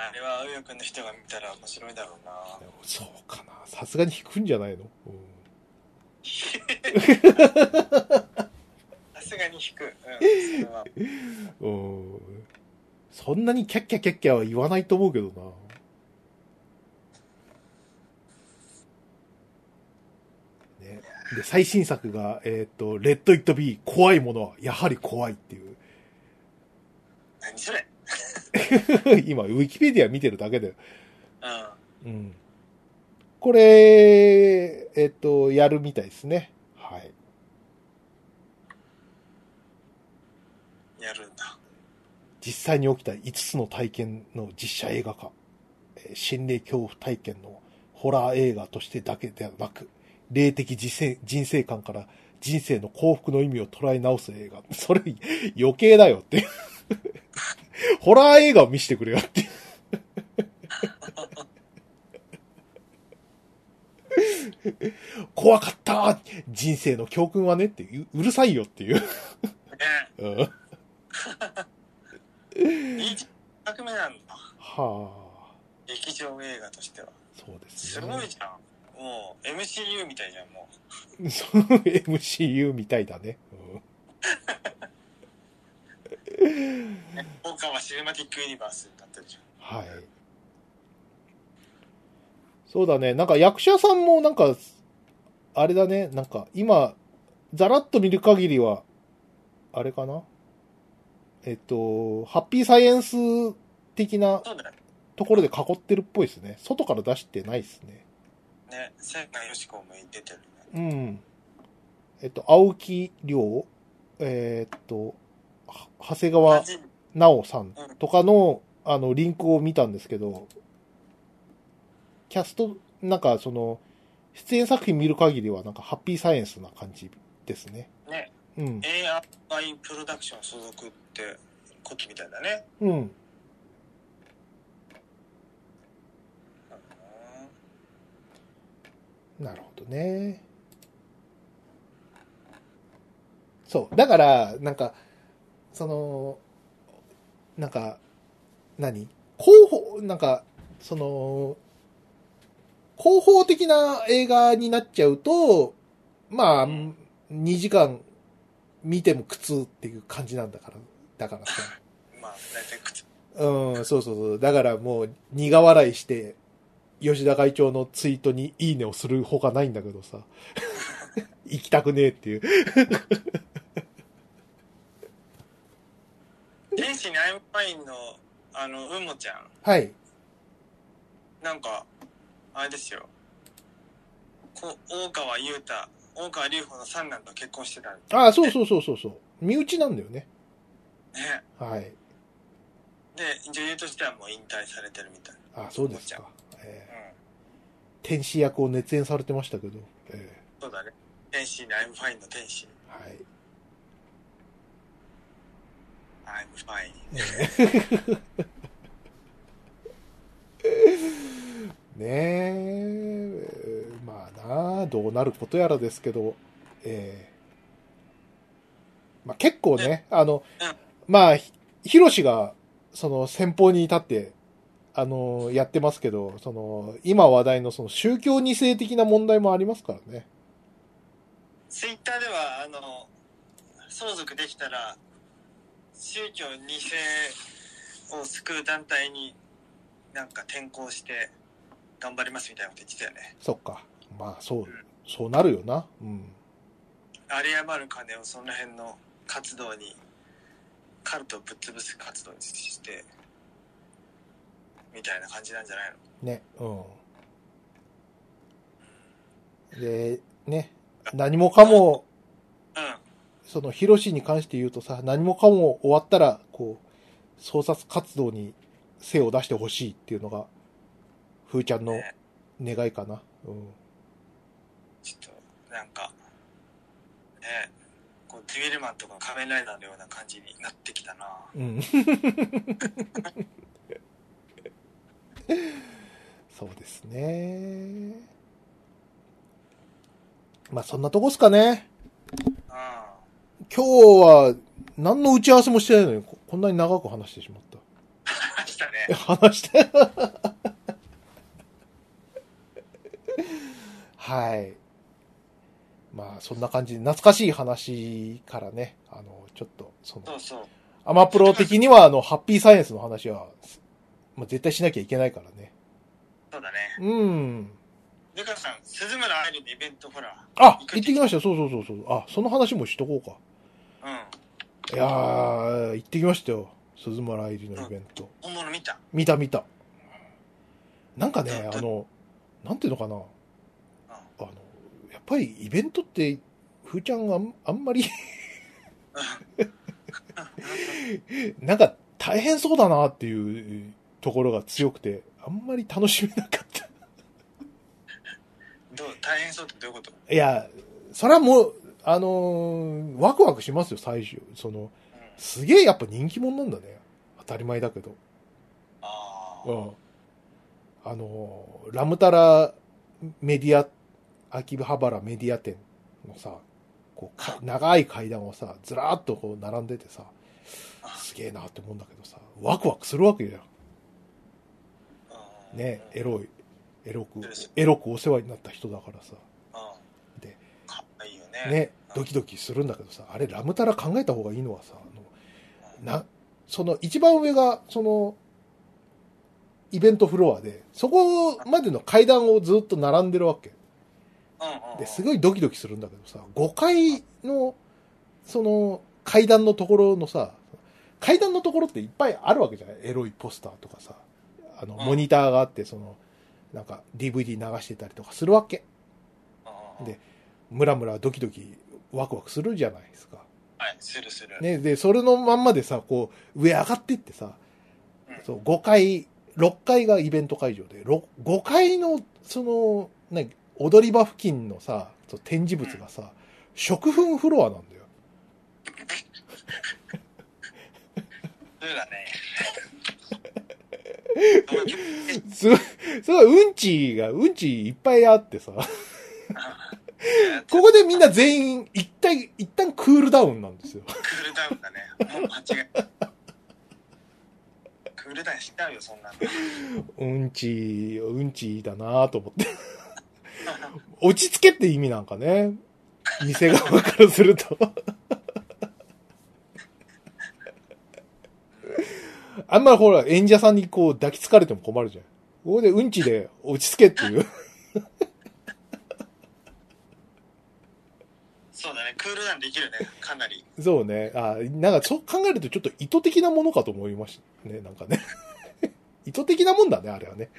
あれは、うよくんの人が見たら面白いだろうな。そうかな。さすがに引くんじゃないの、うん引さすがに引く。うん。そん。そんなにキャッキャキャッキャは言わないと思うけどな。ね。で、最新作が、えっ、と、レッド・イット・ビー、怖いものは、やはり怖いっていう。何それ？今、ウィキペディア見てるだけで。うん。うん。これ、えっ、と、やるみたいですね。はい。やるんだ。実際に起きた5つの体験の実写映画化。えー心霊恐怖体験のホラー映画としてだけではなく、霊的人生人生観から人生の幸福の意味を捉え直す映画。それ余計だよって。ホラー映画を見せてくれよって。怖かった人生の教訓はねっていう、うるさいよっていう。ねうんいい作目なんだ。はあ、劇場映画としては。そうですすね。ごいじゃん。もう MCU みたいじゃん、も そう MCU みたいだね。うん う。ね、大川シネマティックユニバースになってるじゃん。はい。そうだね。なんか役者さんもなんか、あれだね。なんか今、ざらっと見る限りは、あれかな？えっと、ハッピーサイエンス的なそうだよところで囲ってるっぽいですね。外から出してないですね。ね。千賀よしこも出てるね。うん。えっと、青木亮、えーっと、は長谷川同じ直さんとかの、あの、リンクを見たんですけど、キャスト、なんかその、出演作品見る限りはなんかハッピーサイエンスな感じですね。ね。うん。AI プロダクション所属ってことみたいだね。うん。なるほどね。そう。だから、なんか、その、なんか、何？広報、なんか、その、広報的な映画になっちゃうと、まあ、うん2時間見ても苦痛っていう感じなんだから、だからさ。まあ、大体靴。うん、そうそうそう。だからもう、苦笑いして、吉田会長のツイートにいいねをするほかないんだけどさ。行きたくねえっていう。天使にアイムパインの、あの、うんもちゃん。はい。なんか、あれですよ。こ大川優太、大川隆法の三男と結婚してたんああ、そうそうそうそうそう。身内なんだよね。ね。はい。で、女優としてはもう引退されてるみたい。ああ、そうですうか。えうん。ー天使役を熱演されてましたけど。えそうだね。天使にアイムファインの天使。ーはい。アイムファイン。ねえ、まあなあ、どうなることやらですけど、ええまあ結構ね、あの、まあ、ひヒロシが、その先方に立って、あの、やってますけど、その、今話題のその宗教二世的な問題もありますからね。ツイッターでは、あの、相続できたら、宗教二世を救う団体になんか転校して頑張りますみたいなこと言ってたよね。そっか。まあ、そう、そうなるよな。うん。有り余る金をその辺の活動に、カルトをぶっ潰す活動にして、みたいな感じなんじゃないの？ね、うん。で、ね、何もかも、うん。その、ヒロシに関して言うとさ、何もかも終わったら、こう、創作活動に精を出してほしいっていうのが、ふーちゃんのね願いかな。うん。ちょっと、なんか、ね、こう、デビルマンとか仮面ライダーのような感じになってきたな。うん。そうですね。まあ、そんなとこっすかね。あ今日は、何の打ち合わせもしてないのに、ここんなに長く話してしまった。あ。したね。話して。はい。まあ、そんな感じで、懐かしい話からね、あの、ちょっと、そのそ、うそう。アマプロ的には、あの、ハッピーサイエンスの話は、まあ、絶対しなきゃいけないからね。そうだね。うん。ルカさん、鈴村愛理のイベントほら。あ、行ってきました。そうそうそうそう。あ、その話もしとこうか。うん。いやー、行ってきましたよ。鈴村愛理のイベント。本物見た？見た見た。なんかね、うんあの、なんていうのかな。うん。あの、やっぱりイベントって、ふーちゃんがあんあんまり、なんか大変そうだなっていうところが強くて、あんまり楽しめなかった。どう大変そうってどういうこと？いや、それはもう、あのーワクワクしますよ、最初。その、うん。すげえやっぱ人気者なんだね。当たり前だけど。ああ。うん。あのーラムタラメディア、秋葉原メディア店のさ、こうか、長い階段をさ、ずらーっとこう並んでてさ、すげえなって思うんだけどさ、ワクワクするわけじゃん。うんね、エロい、エロくエロくお世話になった人だからさ、うん。で、かっこいいよね。ね、ドキドキするんだけどさ、あれラムタラ考えた方がいいのはさ、あの、な、その一番上が、その、イベントフロアで、そこまでの階段をずっと並んでるわけ。で、すごいドキドキするんだけどさ、5階の、その、階段のところのさ、階段のところっていっぱいあるわけじゃないエロいポスターとかさ、あの、うんモニターがあって、その、なんか DVD 流してたりとかするわけ。でムラムラドキドキワクワクするじゃないですか。はい、するする。ね、で、それのまんまでさ、こう、上上がってってさ、うんそう、5階、6階がイベント会場で、ろ5階の、その、ね、踊り場付近のさ、そう展示物がさ、食粉フロアなんだよ。そうだね。すごい、すごい、うんちが、うんちいっぱいあってさ、ここでみんな全員、一体、一旦クールダウンなんですよ。クールダウンだね。もう間違い。クールダウンしちゃうよ、そんなの。うんち、うんちだなと思って。落ち着けって意味なんかね。店側からすると。あんまりほら、演者さんにこう抱きつかれても困るじゃん。ここでうんちで落ち着けっていう。そうだね、クールダウンできるね、かなり。そうね。あなんかそう考えるとちょっと意図的なものかと思いましたね。なんかね。意図的なもんだね、あれはね。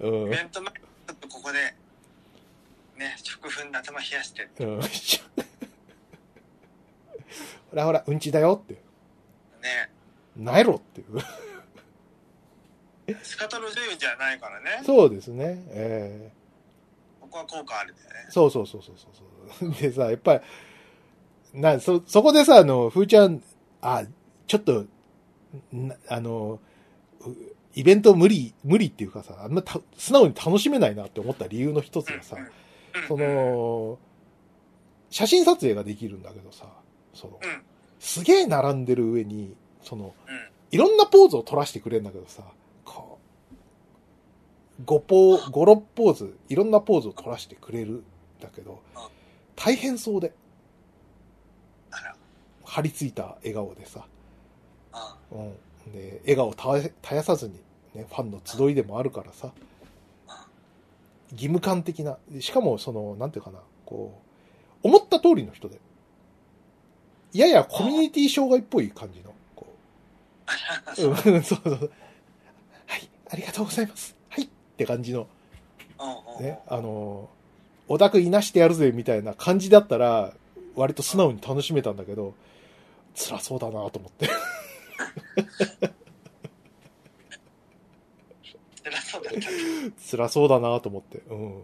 うんねうん。イベント前、ちょっとここで、ね、食粉で頭冷やして、うん。ほらほら、うんちだよって。ね、なえろっていう。スカトロ女優じゃないからね、そうですね。えここは効果あるんだよねえ。そうそうそうそうそうそう。でさ、やっぱり、な、そ、そこでさ、あの、ふーちゃん、あ、ちょっと、なあの、うイベント無理、無理っていうかさ、あんまた素直に楽しめないなって思った理由の一つがさ、うんそ、の、写真撮影ができるんだけどさ、そのすげえ並んでる上に、その、うん、いろんなポーズを撮らせてくれるんだけどさ、5ポー、5、6ポーズ、いろんなポーズを撮らせてくれるんだけどうん、大変そうで、張り付いた笑顔でさ、あ。うん。で、笑顔を絶や絶やさずに、ね、ファンの集いでもあるからさ、義務感的な、しかもその、なんていうかな、こう、思った通りの人で、ややコミュニティ障害っぽい感じの、こう、うん、そうそう。はい、ありがとうございます。はい、って感じの、ね、あの、オタクいなしてやるぜみたいな感じだったら、割と素直に楽しめたんだけど、辛そうだなと思って。偉そうだった。辛そうだなと思って。うん。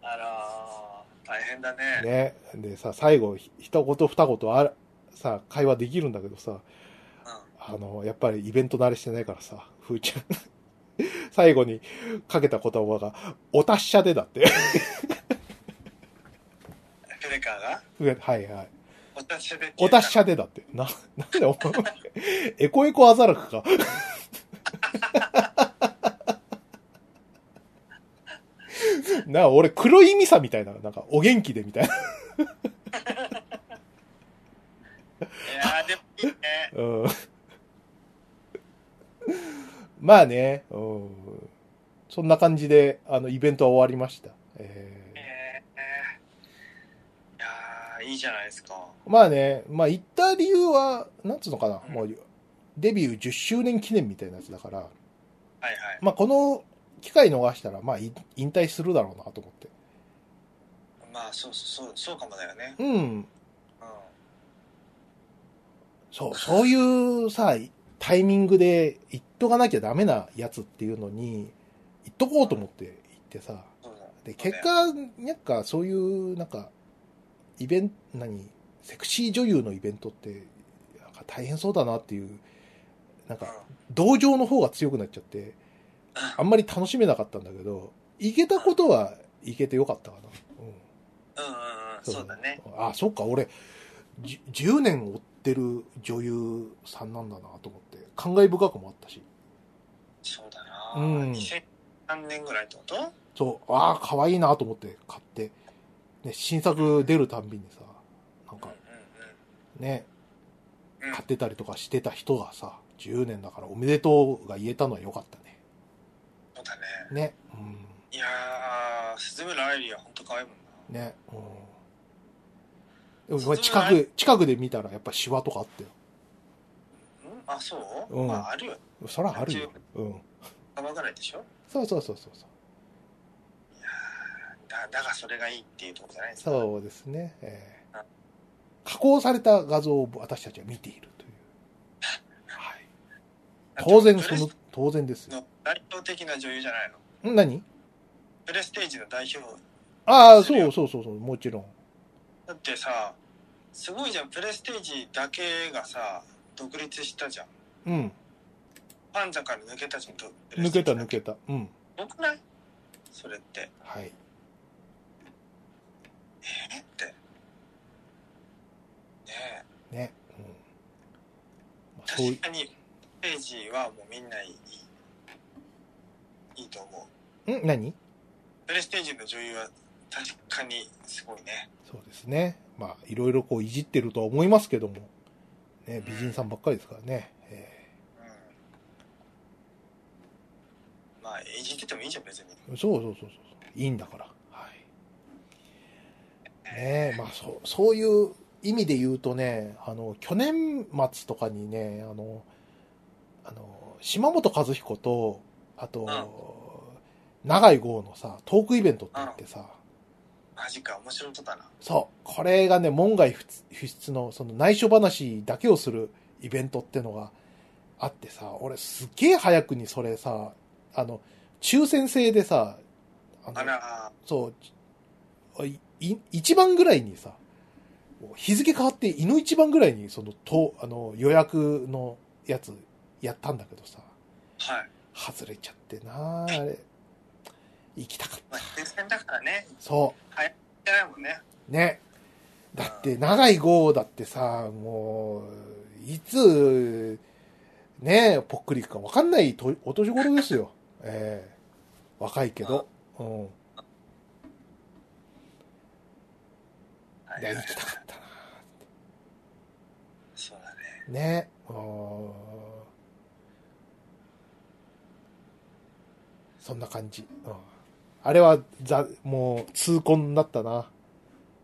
あらー、大変だね。ね。でさ、最後、ひ一言二言あさ、会話できるんだけどさ、うんあの、やっぱりイベント慣れしてないからさ、ふーちゃん。最後にかけた言葉が、お達者でだって。フレカーがはいはい。お達者で。お達者でだって。な、なんでお前、エコエコアザラクか。な、俺、黒いミサみたいな、なんか、お元気でみたいな。いやーでもいいねうん。まあね、うん。そんな感じで、あの、イベントは終わりました。ええー、いやーいいじゃないですか。ーまあね、まあ、行った理由は、なんつうのかな、うん。もう、デビュー10周年記念みたいなやつだから、はいはい。まあ、この機会逃したら、まあ、い引退するだろうなと思って。まあそうそうそうかもだよね。うん。うん。そう、そういうさ、タイミングで行っとかなきゃダメなやつっていうのに、とこうと思って行ってさ、で、結果、なんかそういう、なんか、イベント、何、セクシー女優のイベントって、なんか大変そうだなっていう、なんか、同情の方が強くなっちゃって、あんまり楽しめなかったんだけど、行けたことは行けてよかったかな。うん。うんうんうんそうだね。あ、そっか、俺、じ10年追ってる女優さんなんだなと思って、感慨深くもあったし。そうだな、うん2003年ぐらいってこと？そう、ああ、可愛いなと思って買って、ね、新作出るたんびにさ、なんうんかね、買ってたりとかしてた人がさ、10年だからおめでとうが言えたのはよかったね。そうだねね。うん。いやー鈴村愛理は本当可愛いもんなね。うん。でも近く、近くで見たらやっぱシワとかあったよ。うん？あそう、うんまああるよそらあるよ。うん。幅ぐらいでしょ？そうそうそうそうそう。いやーだだがそれがいいっていうところじゃないですかそうですね。えーあ加工された画像を私たちは見ているという。はい。当然その、当然ですよ。の代表的な女優じゃないの？ん何？プレステージの代表ああ、そうそうそうそう、もちろん。だってさすごいじゃんプレステージだけがさ独立したじゃんうん。ファンザから抜けたじゃんと抜けた抜たけた。うん。よくない？それってはい。え？ってねえね。うん。まあ、確かにページはもうみんないいいいと思ううん？何？プレステージの女優は確かにすごいねそうですね。まあ、いろいろこういじってるとは思いますけども。ね、美人さんばっかりですからね。えうんまあいじっててもいいじゃん別にーそうそうそうそう。いいんだから。はい。ねえ、まあ、そう、そういう意味で言うとね、あの、去年末とかにね、あの、あの、島本和彦と、あと、長井豪のさ、トークイベントって言ってさ、マジか面白そうだなそう。これがね、門外不不出の、その内緒話だけをするイベントってのがあってさ、俺すっげえ早くにそれさ、あの、抽選制でさ、あらそう、いい一番ぐらいにさ、日付変わって、いの一番ぐらいに、その、と、あの、予約のやつやったんだけどさ、はい外れちゃってなあれ。行きたかったまあ。抽選だからねそう。じゃないもんねね。だって、長い号だってさ、もう、いつ、ねぽっくりいくか分かんないとお年頃ですよ。ええ若いけど。うん。はいいや、行きたかったそうだねな。ね。うんそんな感じ。うん。あれは、ざ、もう、痛恨だったな。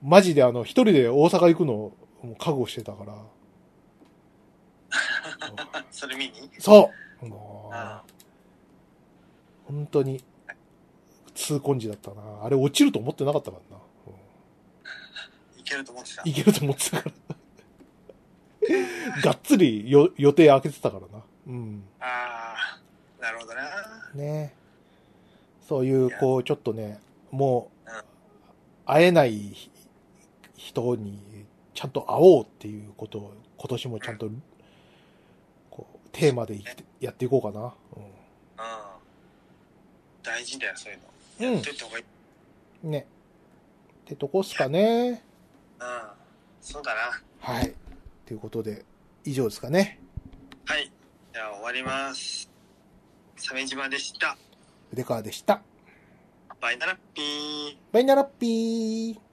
マジであの、一人で大阪行くの、もう覚悟してたから。それ見に？そうもあう、本当に、痛恨時だったな。あれ落ちると思ってなかったからな。うんいけると思ってたいけると思ってたから。がっつりよ予定開けてたからな。うん。ああなるほどなねそういう、こう、ちょっとね、もううん、会えないひ人に、ちゃんと会おうっていうことを、今年もちゃんと、こう、テーマでやっていこうかな。うん大事だよそういううんのやってった方がいいうん。ね。ってとこっすかね。うんそうだなはい。ということで、以上ですかね。はいじゃあ終わります鮫島でした筆川でした。バイナラッピー。バイナラッピー。